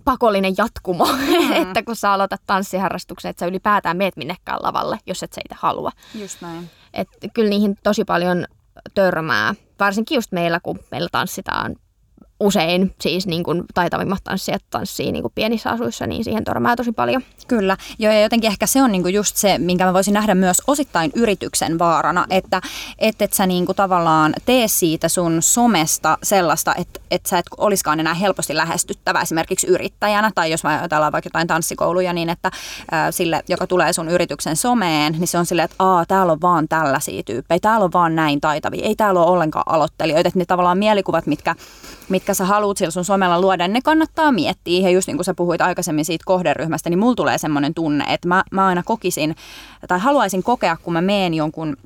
pakollinen jatkumo, mm. että kun sä aloitat tanssiharrastuksen, että sä ylipäätään meet minnekään lavalle, jos et sä itse halua. Just näin. Et kyllä niihin tosi paljon törmää, varsinkin just meillä, kun meillä tanssitaan usein siis niin kuin taitavimmat tanssijat tanssii niin kuin pienissä asuissa, niin siihen törmää tosi paljon. Kyllä, Joo, ja jotenkin ehkä se on niin kuin just se, minkä mä voisin nähdä myös osittain yrityksen vaarana, että et, et sä niin kuin tavallaan tee siitä sun somesta sellaista, että et sä et olisikaan enää helposti lähestyttävä esimerkiksi yrittäjänä, tai jos mä ajatellaan vaikka jotain tanssikouluja, niin että ää, sille, joka tulee sun yrityksen someen, niin se on silleen, että aa, täällä on vaan tällaisia tyyppejä, täällä on vaan näin taitavia, ei täällä ole ollenkaan aloittelijoita, että ne tavallaan mielikuvat, mitkä, mitkä sä haluat sillä sun somella luoda, ne kannattaa miettiä. Ja just niin kuin sä puhuit aikaisemmin siitä kohderyhmästä, niin mulla tulee semmoinen tunne, että mä, mä aina kokisin tai haluaisin kokea, kun mä meen jonkun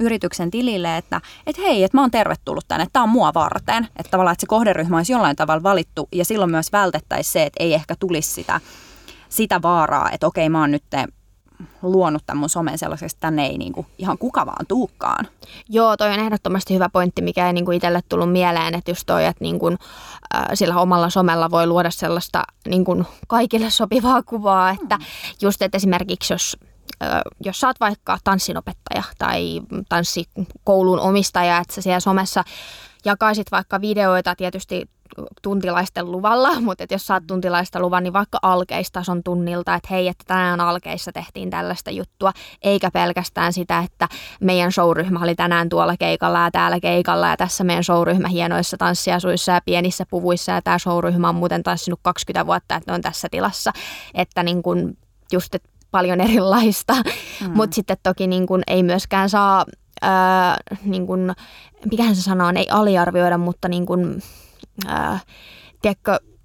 yrityksen tilille, että et hei, että mä oon tervetullut tänne, että tämä on mua varten. Että tavallaan, että se kohderyhmä olisi jollain tavalla valittu ja silloin myös vältettäisiin se, että ei ehkä tulisi sitä, sitä vaaraa, että okei, mä oon nyt luonut tämän mun somen sellaiseksi, että tänne ei niin kuin ihan kuka vaan tuukkaan. Joo, toi on ehdottomasti hyvä pointti, mikä ei niin kuin itselle tullut mieleen, että just toi, että niin kuin, äh, sillä omalla somella voi luoda sellaista niin kuin kaikille sopivaa kuvaa, että mm. just, että esimerkiksi jos jos sä oot vaikka tanssinopettaja tai tanssikoulun omistaja, että sä siellä somessa jakaisit vaikka videoita tietysti tuntilaisten luvalla, mutta et jos saat tuntilaista luvan, niin vaikka alkeistason tunnilta, että hei, että tänään alkeissa tehtiin tällaista juttua, eikä pelkästään sitä, että meidän showryhmä oli tänään tuolla keikalla ja täällä keikalla ja tässä meidän showryhmä hienoissa tanssiasuissa ja pienissä puvuissa ja tämä showryhmä on muuten tanssinut 20 vuotta, että ne on tässä tilassa, että niin kun just et paljon erilaista, mm. mutta sitten toki niin kun ei myöskään saa, ää, niin kun, mikähän se sanoo, ei aliarvioida, mutta niin kun, ää, tiedätkö, että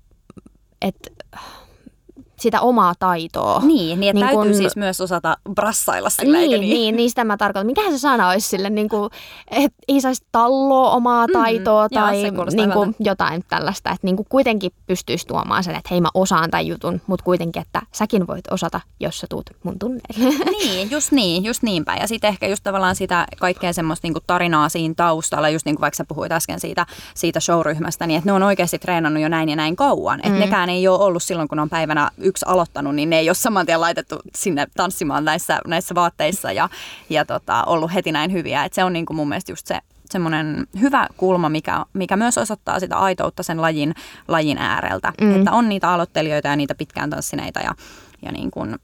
sitä omaa taitoa. Niin, niin, niin täytyy kun, siis myös osata brassailla sillä, niin, eikö niin? Niin, niin sitä mä tarkoitan. Mikähän se sana olisi sille, niin kuin, että ei saisi talloa omaa mm, taitoa mm, tai joo, niin kuin, jotain tällaista. Että niin kuin kuitenkin pystyisi tuomaan sen, että hei mä osaan tämän jutun, mutta kuitenkin, että säkin voit osata, jos sä tuut mun tunneille. Niin, just niin, just niinpä. Ja sitten ehkä just tavallaan sitä kaikkea semmoista niin kuin tarinaa siinä taustalla, just niin kuin vaikka sä puhuit äsken siitä, siitä showryhmästä, niin että ne on oikeasti treenannut jo näin ja näin kauan. Että mm. nekään ei ole ollut silloin, kun on päivänä yksi aloittanut, niin ne ei ole saman tien laitettu sinne tanssimaan näissä, näissä vaatteissa ja, ja tota, ollut heti näin hyviä. Et se on niin kuin mun mielestä just se semmoinen hyvä kulma, mikä, mikä myös osoittaa sitä aitoutta sen lajin, lajin ääreltä. Mm. Että on niitä aloittelijoita ja niitä pitkään tanssineita ja, ja niin kuin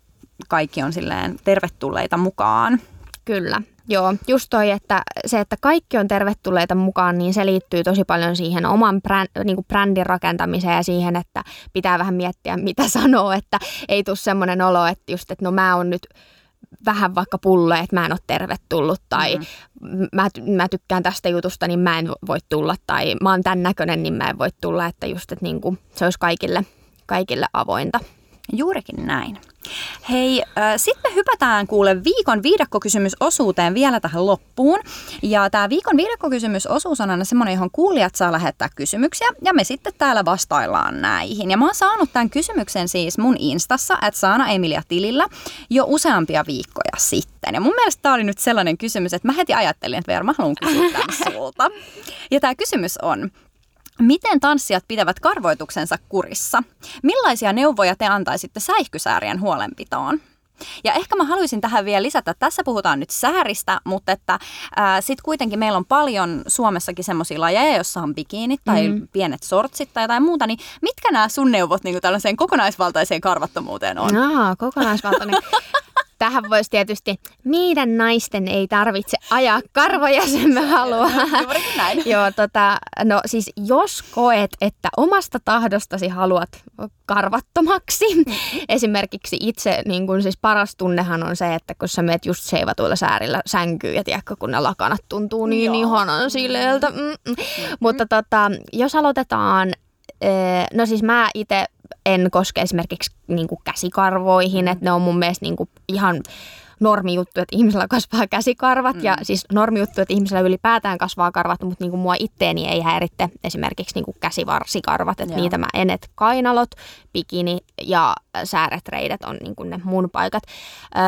kaikki on silleen tervetulleita mukaan. Kyllä. Joo, just toi, että se, että kaikki on tervetulleita mukaan, niin se liittyy tosi paljon siihen oman bränd, niin kuin brändin rakentamiseen ja siihen, että pitää vähän miettiä, mitä sanoo, että ei tule semmoinen olo, että just, että no mä oon nyt vähän vaikka pulle, että mä en ole tervetullut tai mm-hmm. mä, mä tykkään tästä jutusta, niin mä en voi tulla tai mä oon tämän näköinen, niin mä en voi tulla, että just, että niin kuin se olisi kaikille, kaikille avointa. Juurikin näin. Hei, äh, sitten hypätään kuule viikon viidakkokysymysosuuteen vielä tähän loppuun. Ja tämä viikon viidakkokysymysosuus on aina semmoinen, johon kuulijat saa lähettää kysymyksiä ja me sitten täällä vastaillaan näihin. Ja mä oon saanut tämän kysymyksen siis mun instassa, että Saana Emilia tilillä jo useampia viikkoja sitten. Ja mun mielestä tämä oli nyt sellainen kysymys, että mä heti ajattelin, että Veera, mä haluan kysyä tämän sulta. Ja tämä kysymys on, Miten tanssijat pitävät karvoituksensa kurissa? Millaisia neuvoja te antaisitte säihkysäärien huolenpitoon? Ja ehkä mä haluaisin tähän vielä lisätä, että tässä puhutaan nyt sääristä, mutta että sitten kuitenkin meillä on paljon Suomessakin semmoisia lajeja, joissa on bikiinit tai mm. pienet sortsit tai jotain muuta, niin mitkä nämä sun neuvot niin tällaiseen kokonaisvaltaiseen karvattomuuteen on? No, kokonaisvaltainen. Tähän voisi tietysti, meidän naisten ei tarvitse ajaa karvoja, sen me haluaa. näin. Joo, tota, no siis jos koet, että omasta tahdostasi haluat karvattomaksi, mm-hmm. esimerkiksi itse, niin kun siis paras tunnehan on se, että kun sä meet just seivatuilla säärillä sänkyyn ja tiedätkö, kun ne lakanat tuntuu niin Joo. ihanan sileeltä. Mm-mm. Mm-hmm. Mutta tota, jos aloitetaan No siis mä itse en koske esimerkiksi niin käsikarvoihin, että ne on mun mielestä niin ihan normi juttu, että ihmisellä kasvaa käsikarvat mm. ja siis normi juttu, että ihmisellä ylipäätään kasvaa karvat, mutta niin kuin mua itteeni ei häiritte esimerkiksi niin kuin käsivarsikarvat, että Joo. niitä mä enet kainalot, bikini ja sääretreidet on niin kuin ne mun paikat. Öö,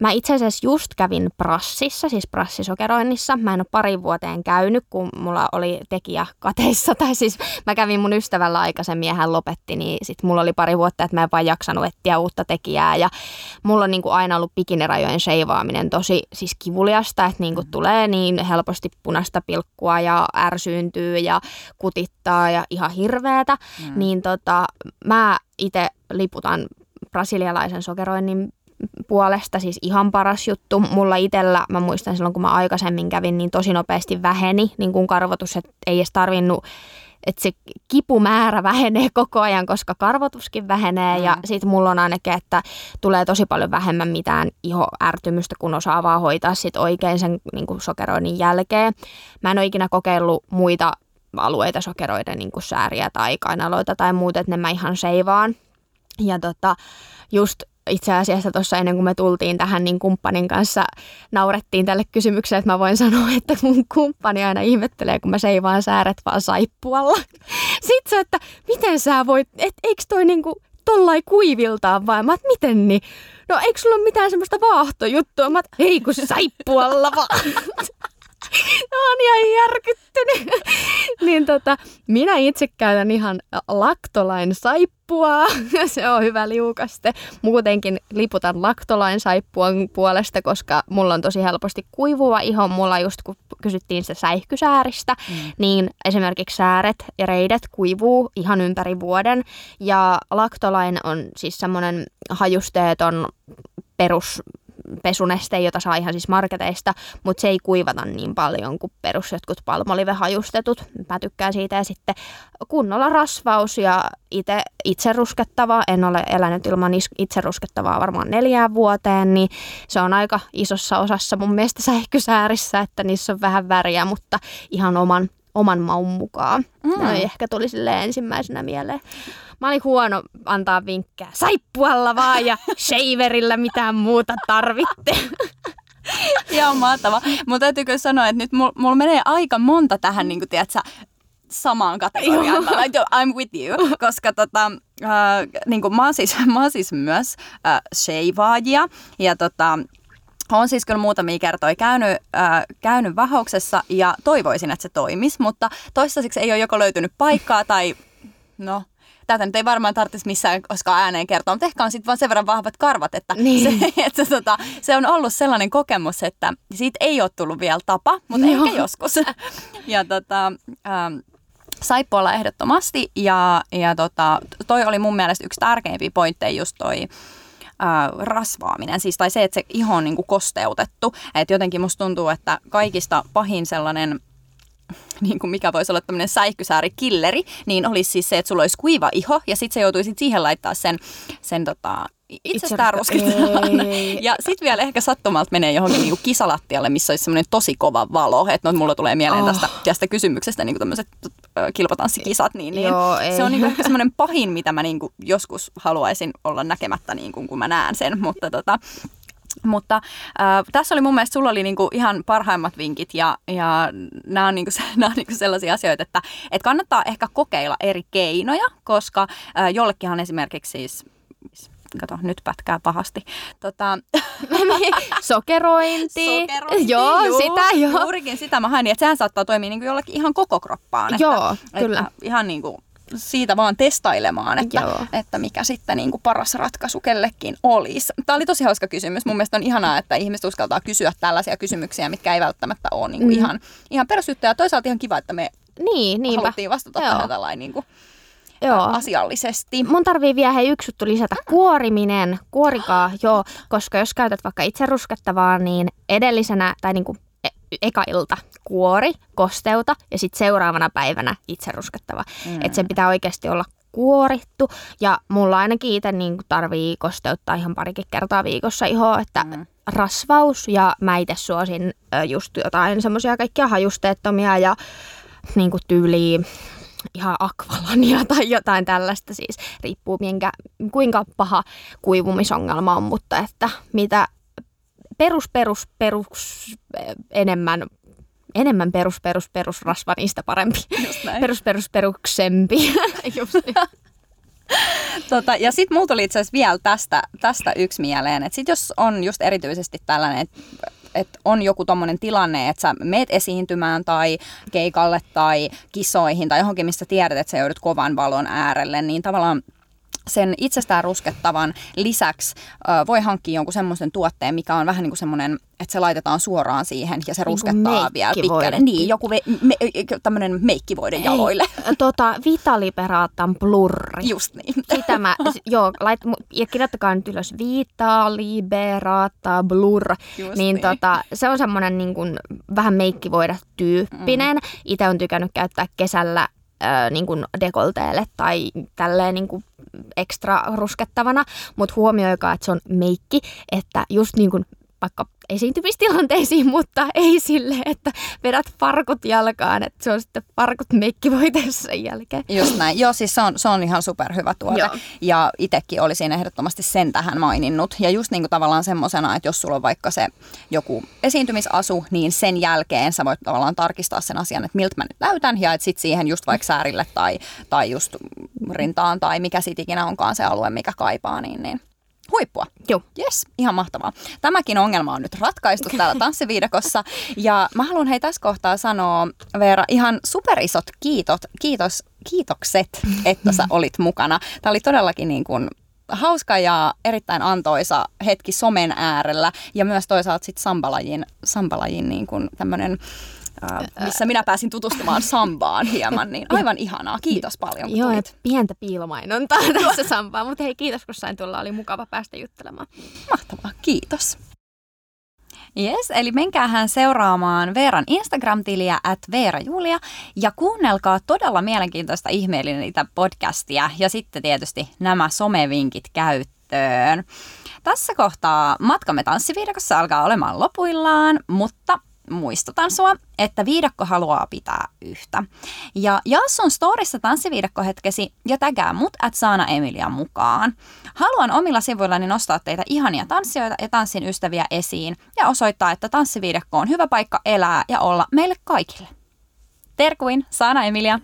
mä itse asiassa just kävin prassissa, siis prassisokeroinnissa. Mä en ole pari vuoteen käynyt, kun mulla oli tekijä kateissa, tai siis mä kävin mun ystävällä aikaisemmin ja hän lopetti, niin sit mulla oli pari vuotta, että mä en vaan jaksanut etsiä uutta tekijää ja mulla on niin kuin aina ollut bikinirajojen sheivaaminen tosi siis kivuliasta, että niin kuin mm. tulee niin helposti punaista pilkkua ja ärsyyntyy ja kutittaa ja ihan hirveetä, mm. niin tota, mä itse liputan brasilialaisen sokeroinnin puolesta siis ihan paras juttu. Mulla itsellä, mä muistan silloin kun mä aikaisemmin kävin, niin tosi nopeasti väheni niin kuin karvotus, että ei edes tarvinnut että se kipumäärä vähenee koko ajan, koska karvotuskin vähenee mm. ja sitten mulla on ainakin, että tulee tosi paljon vähemmän mitään ihoärtymystä, kun osaa vaan hoitaa sit oikein sen niin kuin sokeroinnin jälkeen. Mä en ole ikinä kokeillut muita alueita sokeroiden niin kuin sääriä tai kainaloita tai muuta, että ne mä ihan seivaan. Ja tota, just itse asiassa tuossa ennen kuin me tultiin tähän, niin kumppanin kanssa naurettiin tälle kysymykselle, että mä voin sanoa, että mun kumppani aina ihmettelee, kun mä seivaan sääret vaan saippualla. Sitten se, että miten sä voit, et, eikö toi niinku tollai kuiviltaan vai? Mä miten niin? No eikö sulla ole mitään semmoista vaahtojuttua? Mä ei kun saippualla vaan. on ihan järkyttynyt. niin tota, minä itse käytän ihan laktolain saippua. se on hyvä liukaste. Muutenkin liputan laktolain saippuan puolesta, koska mulla on tosi helposti kuivuva iho. Mulla just kun kysyttiin se säihkysääristä, mm. niin esimerkiksi sääret ja reidet kuivuu ihan ympäri vuoden. Ja laktolain on siis semmoinen hajusteeton perus pesuneste, jota saa ihan siis marketeista, mutta se ei kuivata niin paljon kuin perus jotkut palmolivehajustetut. Mä tykkään siitä ja sitten kunnolla rasvaus ja itse, itse ruskettavaa. En ole elänyt ilman itse ruskettavaa varmaan neljään vuoteen, niin se on aika isossa osassa mun mielestä sähkösäärissä, että niissä on vähän väriä, mutta ihan oman, oman maun mukaan. Mm. No ehkä tuli sille ensimmäisenä mieleen. Mä olin huono antaa vinkkejä. Saippualla vaan ja shaverilla mitään muuta tarvitte. Joo, mahtava. Mutta täytyykö sanoa, että nyt mulla mul menee aika monta tähän, niin kuin, tiedätkö, samaan kategoriaan. Like, I'm with you, koska tota, äh, niin kuin mä, oon siis, mä oon siis myös äh, sheivaajia ja tota, olen siis kyllä muutamia kertoja käynyt, äh, käynyt vahauksessa ja toivoisin, että se toimisi, mutta toistaiseksi ei ole joko löytynyt paikkaa tai no tätä nyt ei varmaan tarvitsisi missään koskaan ääneen kertoa, mutta ehkä on sitten vaan sen verran vahvat karvat, että, niin. se, että tota, se on ollut sellainen kokemus, että siitä ei ole tullut vielä tapa, mutta Joo. ehkä joskus. ja tota, ähm, saippualla ehdottomasti ja, ja tota, toi oli mun mielestä yksi tärkeimpiä pointteja just toi äh, rasvaaminen, siis tai se, että se iho on niin kuin kosteutettu. Että jotenkin musta tuntuu, että kaikista pahin sellainen niin kuin mikä voisi olla tämmöinen säihkysääri-killeri, niin olisi siis se, että sulla olisi kuiva iho ja sitten se joutuisit siihen laittaa sen, sen tota, itsestään ruskettavan. Ja sitten vielä ehkä sattumalta menee johonkin niinku kisalattialle, missä olisi semmoinen tosi kova valo. Että no, mulla tulee mieleen oh. tästä, tästä kysymyksestä niin tämmöiset kilpatanssikisat. Niin, niin Joo, se on niinku ehkä semmoinen pahin, mitä mä niinku joskus haluaisin olla näkemättä, niinku, kun mä näen sen. Mutta tota, mutta äh, tässä oli mun mielestä, sulla oli niinku ihan parhaimmat vinkit ja, ja nämä on, niinku, on niinku sellaisia asioita, että et kannattaa ehkä kokeilla eri keinoja, koska äh, jollekinhan esimerkiksi siis kato, nyt pätkää pahasti. Tota... Sokerointi. Sokerointi, joo, juu, sitä joo. Juurikin sitä mä hain, että sehän saattaa toimia niin kuin jollekin ihan koko kroppaan. Joo, että, kyllä. Että ihan niin kuin siitä vaan testailemaan, että, että mikä sitten niin kuin paras ratkaisu kellekin olisi. Tämä oli tosi hauska kysymys. Mun mielestä on ihanaa, että ihmiset uskaltaa kysyä tällaisia kysymyksiä, mitkä ei välttämättä ole niin kuin mm. ihan, ihan perusjuttuja. Toisaalta ihan kiva, että me niin, niinpä. haluttiin vastata Joo. tähän tällainen niin kuin, Joo. asiallisesti. Mun tarvii vielä hei yksi juttu lisätä. Kuoriminen, kuorikaa, joo, koska jos käytät vaikka itse ruskettavaa, niin edellisenä tai niin kuin eka ilta kuori, kosteuta ja sitten seuraavana päivänä itse ruskettava. Mm. Että sen pitää oikeasti olla kuorittu ja mulla ainakin itse niin tarvii kosteuttaa ihan parikin kertaa viikossa ihoa, että mm. rasvaus ja mä itse suosin just jotain semmoisia kaikkia hajusteettomia ja niin kuin tyyliin ihan akvalania tai jotain tällaista siis, riippuu minkä, kuinka paha kuivumisongelma on, mutta että mitä perus, perus, perus enemmän enemmän perus, perus, perus rasva, niistä parempi. Perus, perus, peruksempi. Just tota, ja sitten mulla tuli itse asiassa vielä tästä, tästä yksi mieleen, että sit jos on just erityisesti tällainen, että et on joku tommonen tilanne, että sä meet esiintymään tai keikalle tai kisoihin tai johonkin, mistä tiedät, että sä joudut kovan valon äärelle, niin tavallaan sen itsestään ruskettavan lisäksi ö, voi hankkia jonkun semmoisen tuotteen, mikä on vähän niin kuin semmoinen, että se laitetaan suoraan siihen ja se niin ruskettaa vielä pitkälle. Niin, joku ve, me, tämmöinen meikkivoiden jaloille. Tota, Vitaliberaatan blurri. Just niin. Sitä mä, joo, lait, ja kirjoittakaa nyt ylös Vitaliberata blur. Just niin, niin. Tota, se on semmoinen niin kuin, vähän meikkivoida tyyppinen. Mm. Itse on tykännyt käyttää kesällä äh, niin kuin dekolteelle tai tälleen niin kuin ekstra ruskettavana, mutta huomioikaa, että se on meikki, että just niin kuin vaikka esiintymistilanteisiin, mutta ei sille, että vedät farkut jalkaan, että se on sitten farkut meikkivoiteessa sen jälkeen. Just näin. Joo, siis se on, se on ihan superhyvä tuote. Joo. Ja itsekin olisin ehdottomasti sen tähän maininnut. Ja just niin kuin tavallaan semmoisena, että jos sulla on vaikka se joku esiintymisasu, niin sen jälkeen sä voit tavallaan tarkistaa sen asian, että miltä mä nyt näytän, ja että sitten siihen just vaikka säärille tai, tai just rintaan tai mikä sit ikinä onkaan se alue, mikä kaipaa, niin, niin huippua. Joo. Yes, ihan mahtavaa. Tämäkin ongelma on nyt ratkaistu täällä tanssiviidakossa. Ja mä haluan hei tässä kohtaa sanoa, Veera, ihan superisot kiitot, kiitos, kiitokset, että sä olit mukana. Tämä oli todellakin niin kuin hauska ja erittäin antoisa hetki somen äärellä ja myös toisaalta sitten sambalajin, sambalajin niin kuin tämmöinen missä minä pääsin tutustumaan sambaan hieman, niin aivan ihanaa. Kiitos paljon, kun Joo, tulit. pientä piilomainontaa tässä sambaan, mutta hei kiitos kun sain tulla, oli mukava päästä juttelemaan. Mahtavaa, kiitos. Yes, eli menkäähän seuraamaan Veeran Instagram-tiliä at Veera Julia ja kuunnelkaa todella mielenkiintoista ihmeellistä podcastia ja sitten tietysti nämä somevinkit käyttöön. Tässä kohtaa matkamme tanssiviidakossa alkaa olemaan lopuillaan, mutta muistutan sua, että viidakko haluaa pitää yhtä. Ja jaa sun storissa tanssiviidakkohetkesi ja tägää mut at Saana Emilia mukaan. Haluan omilla sivuillani nostaa teitä ihania tanssijoita ja tanssin ystäviä esiin ja osoittaa, että tanssiviidakko on hyvä paikka elää ja olla meille kaikille. Terkuin, Saana Emilia!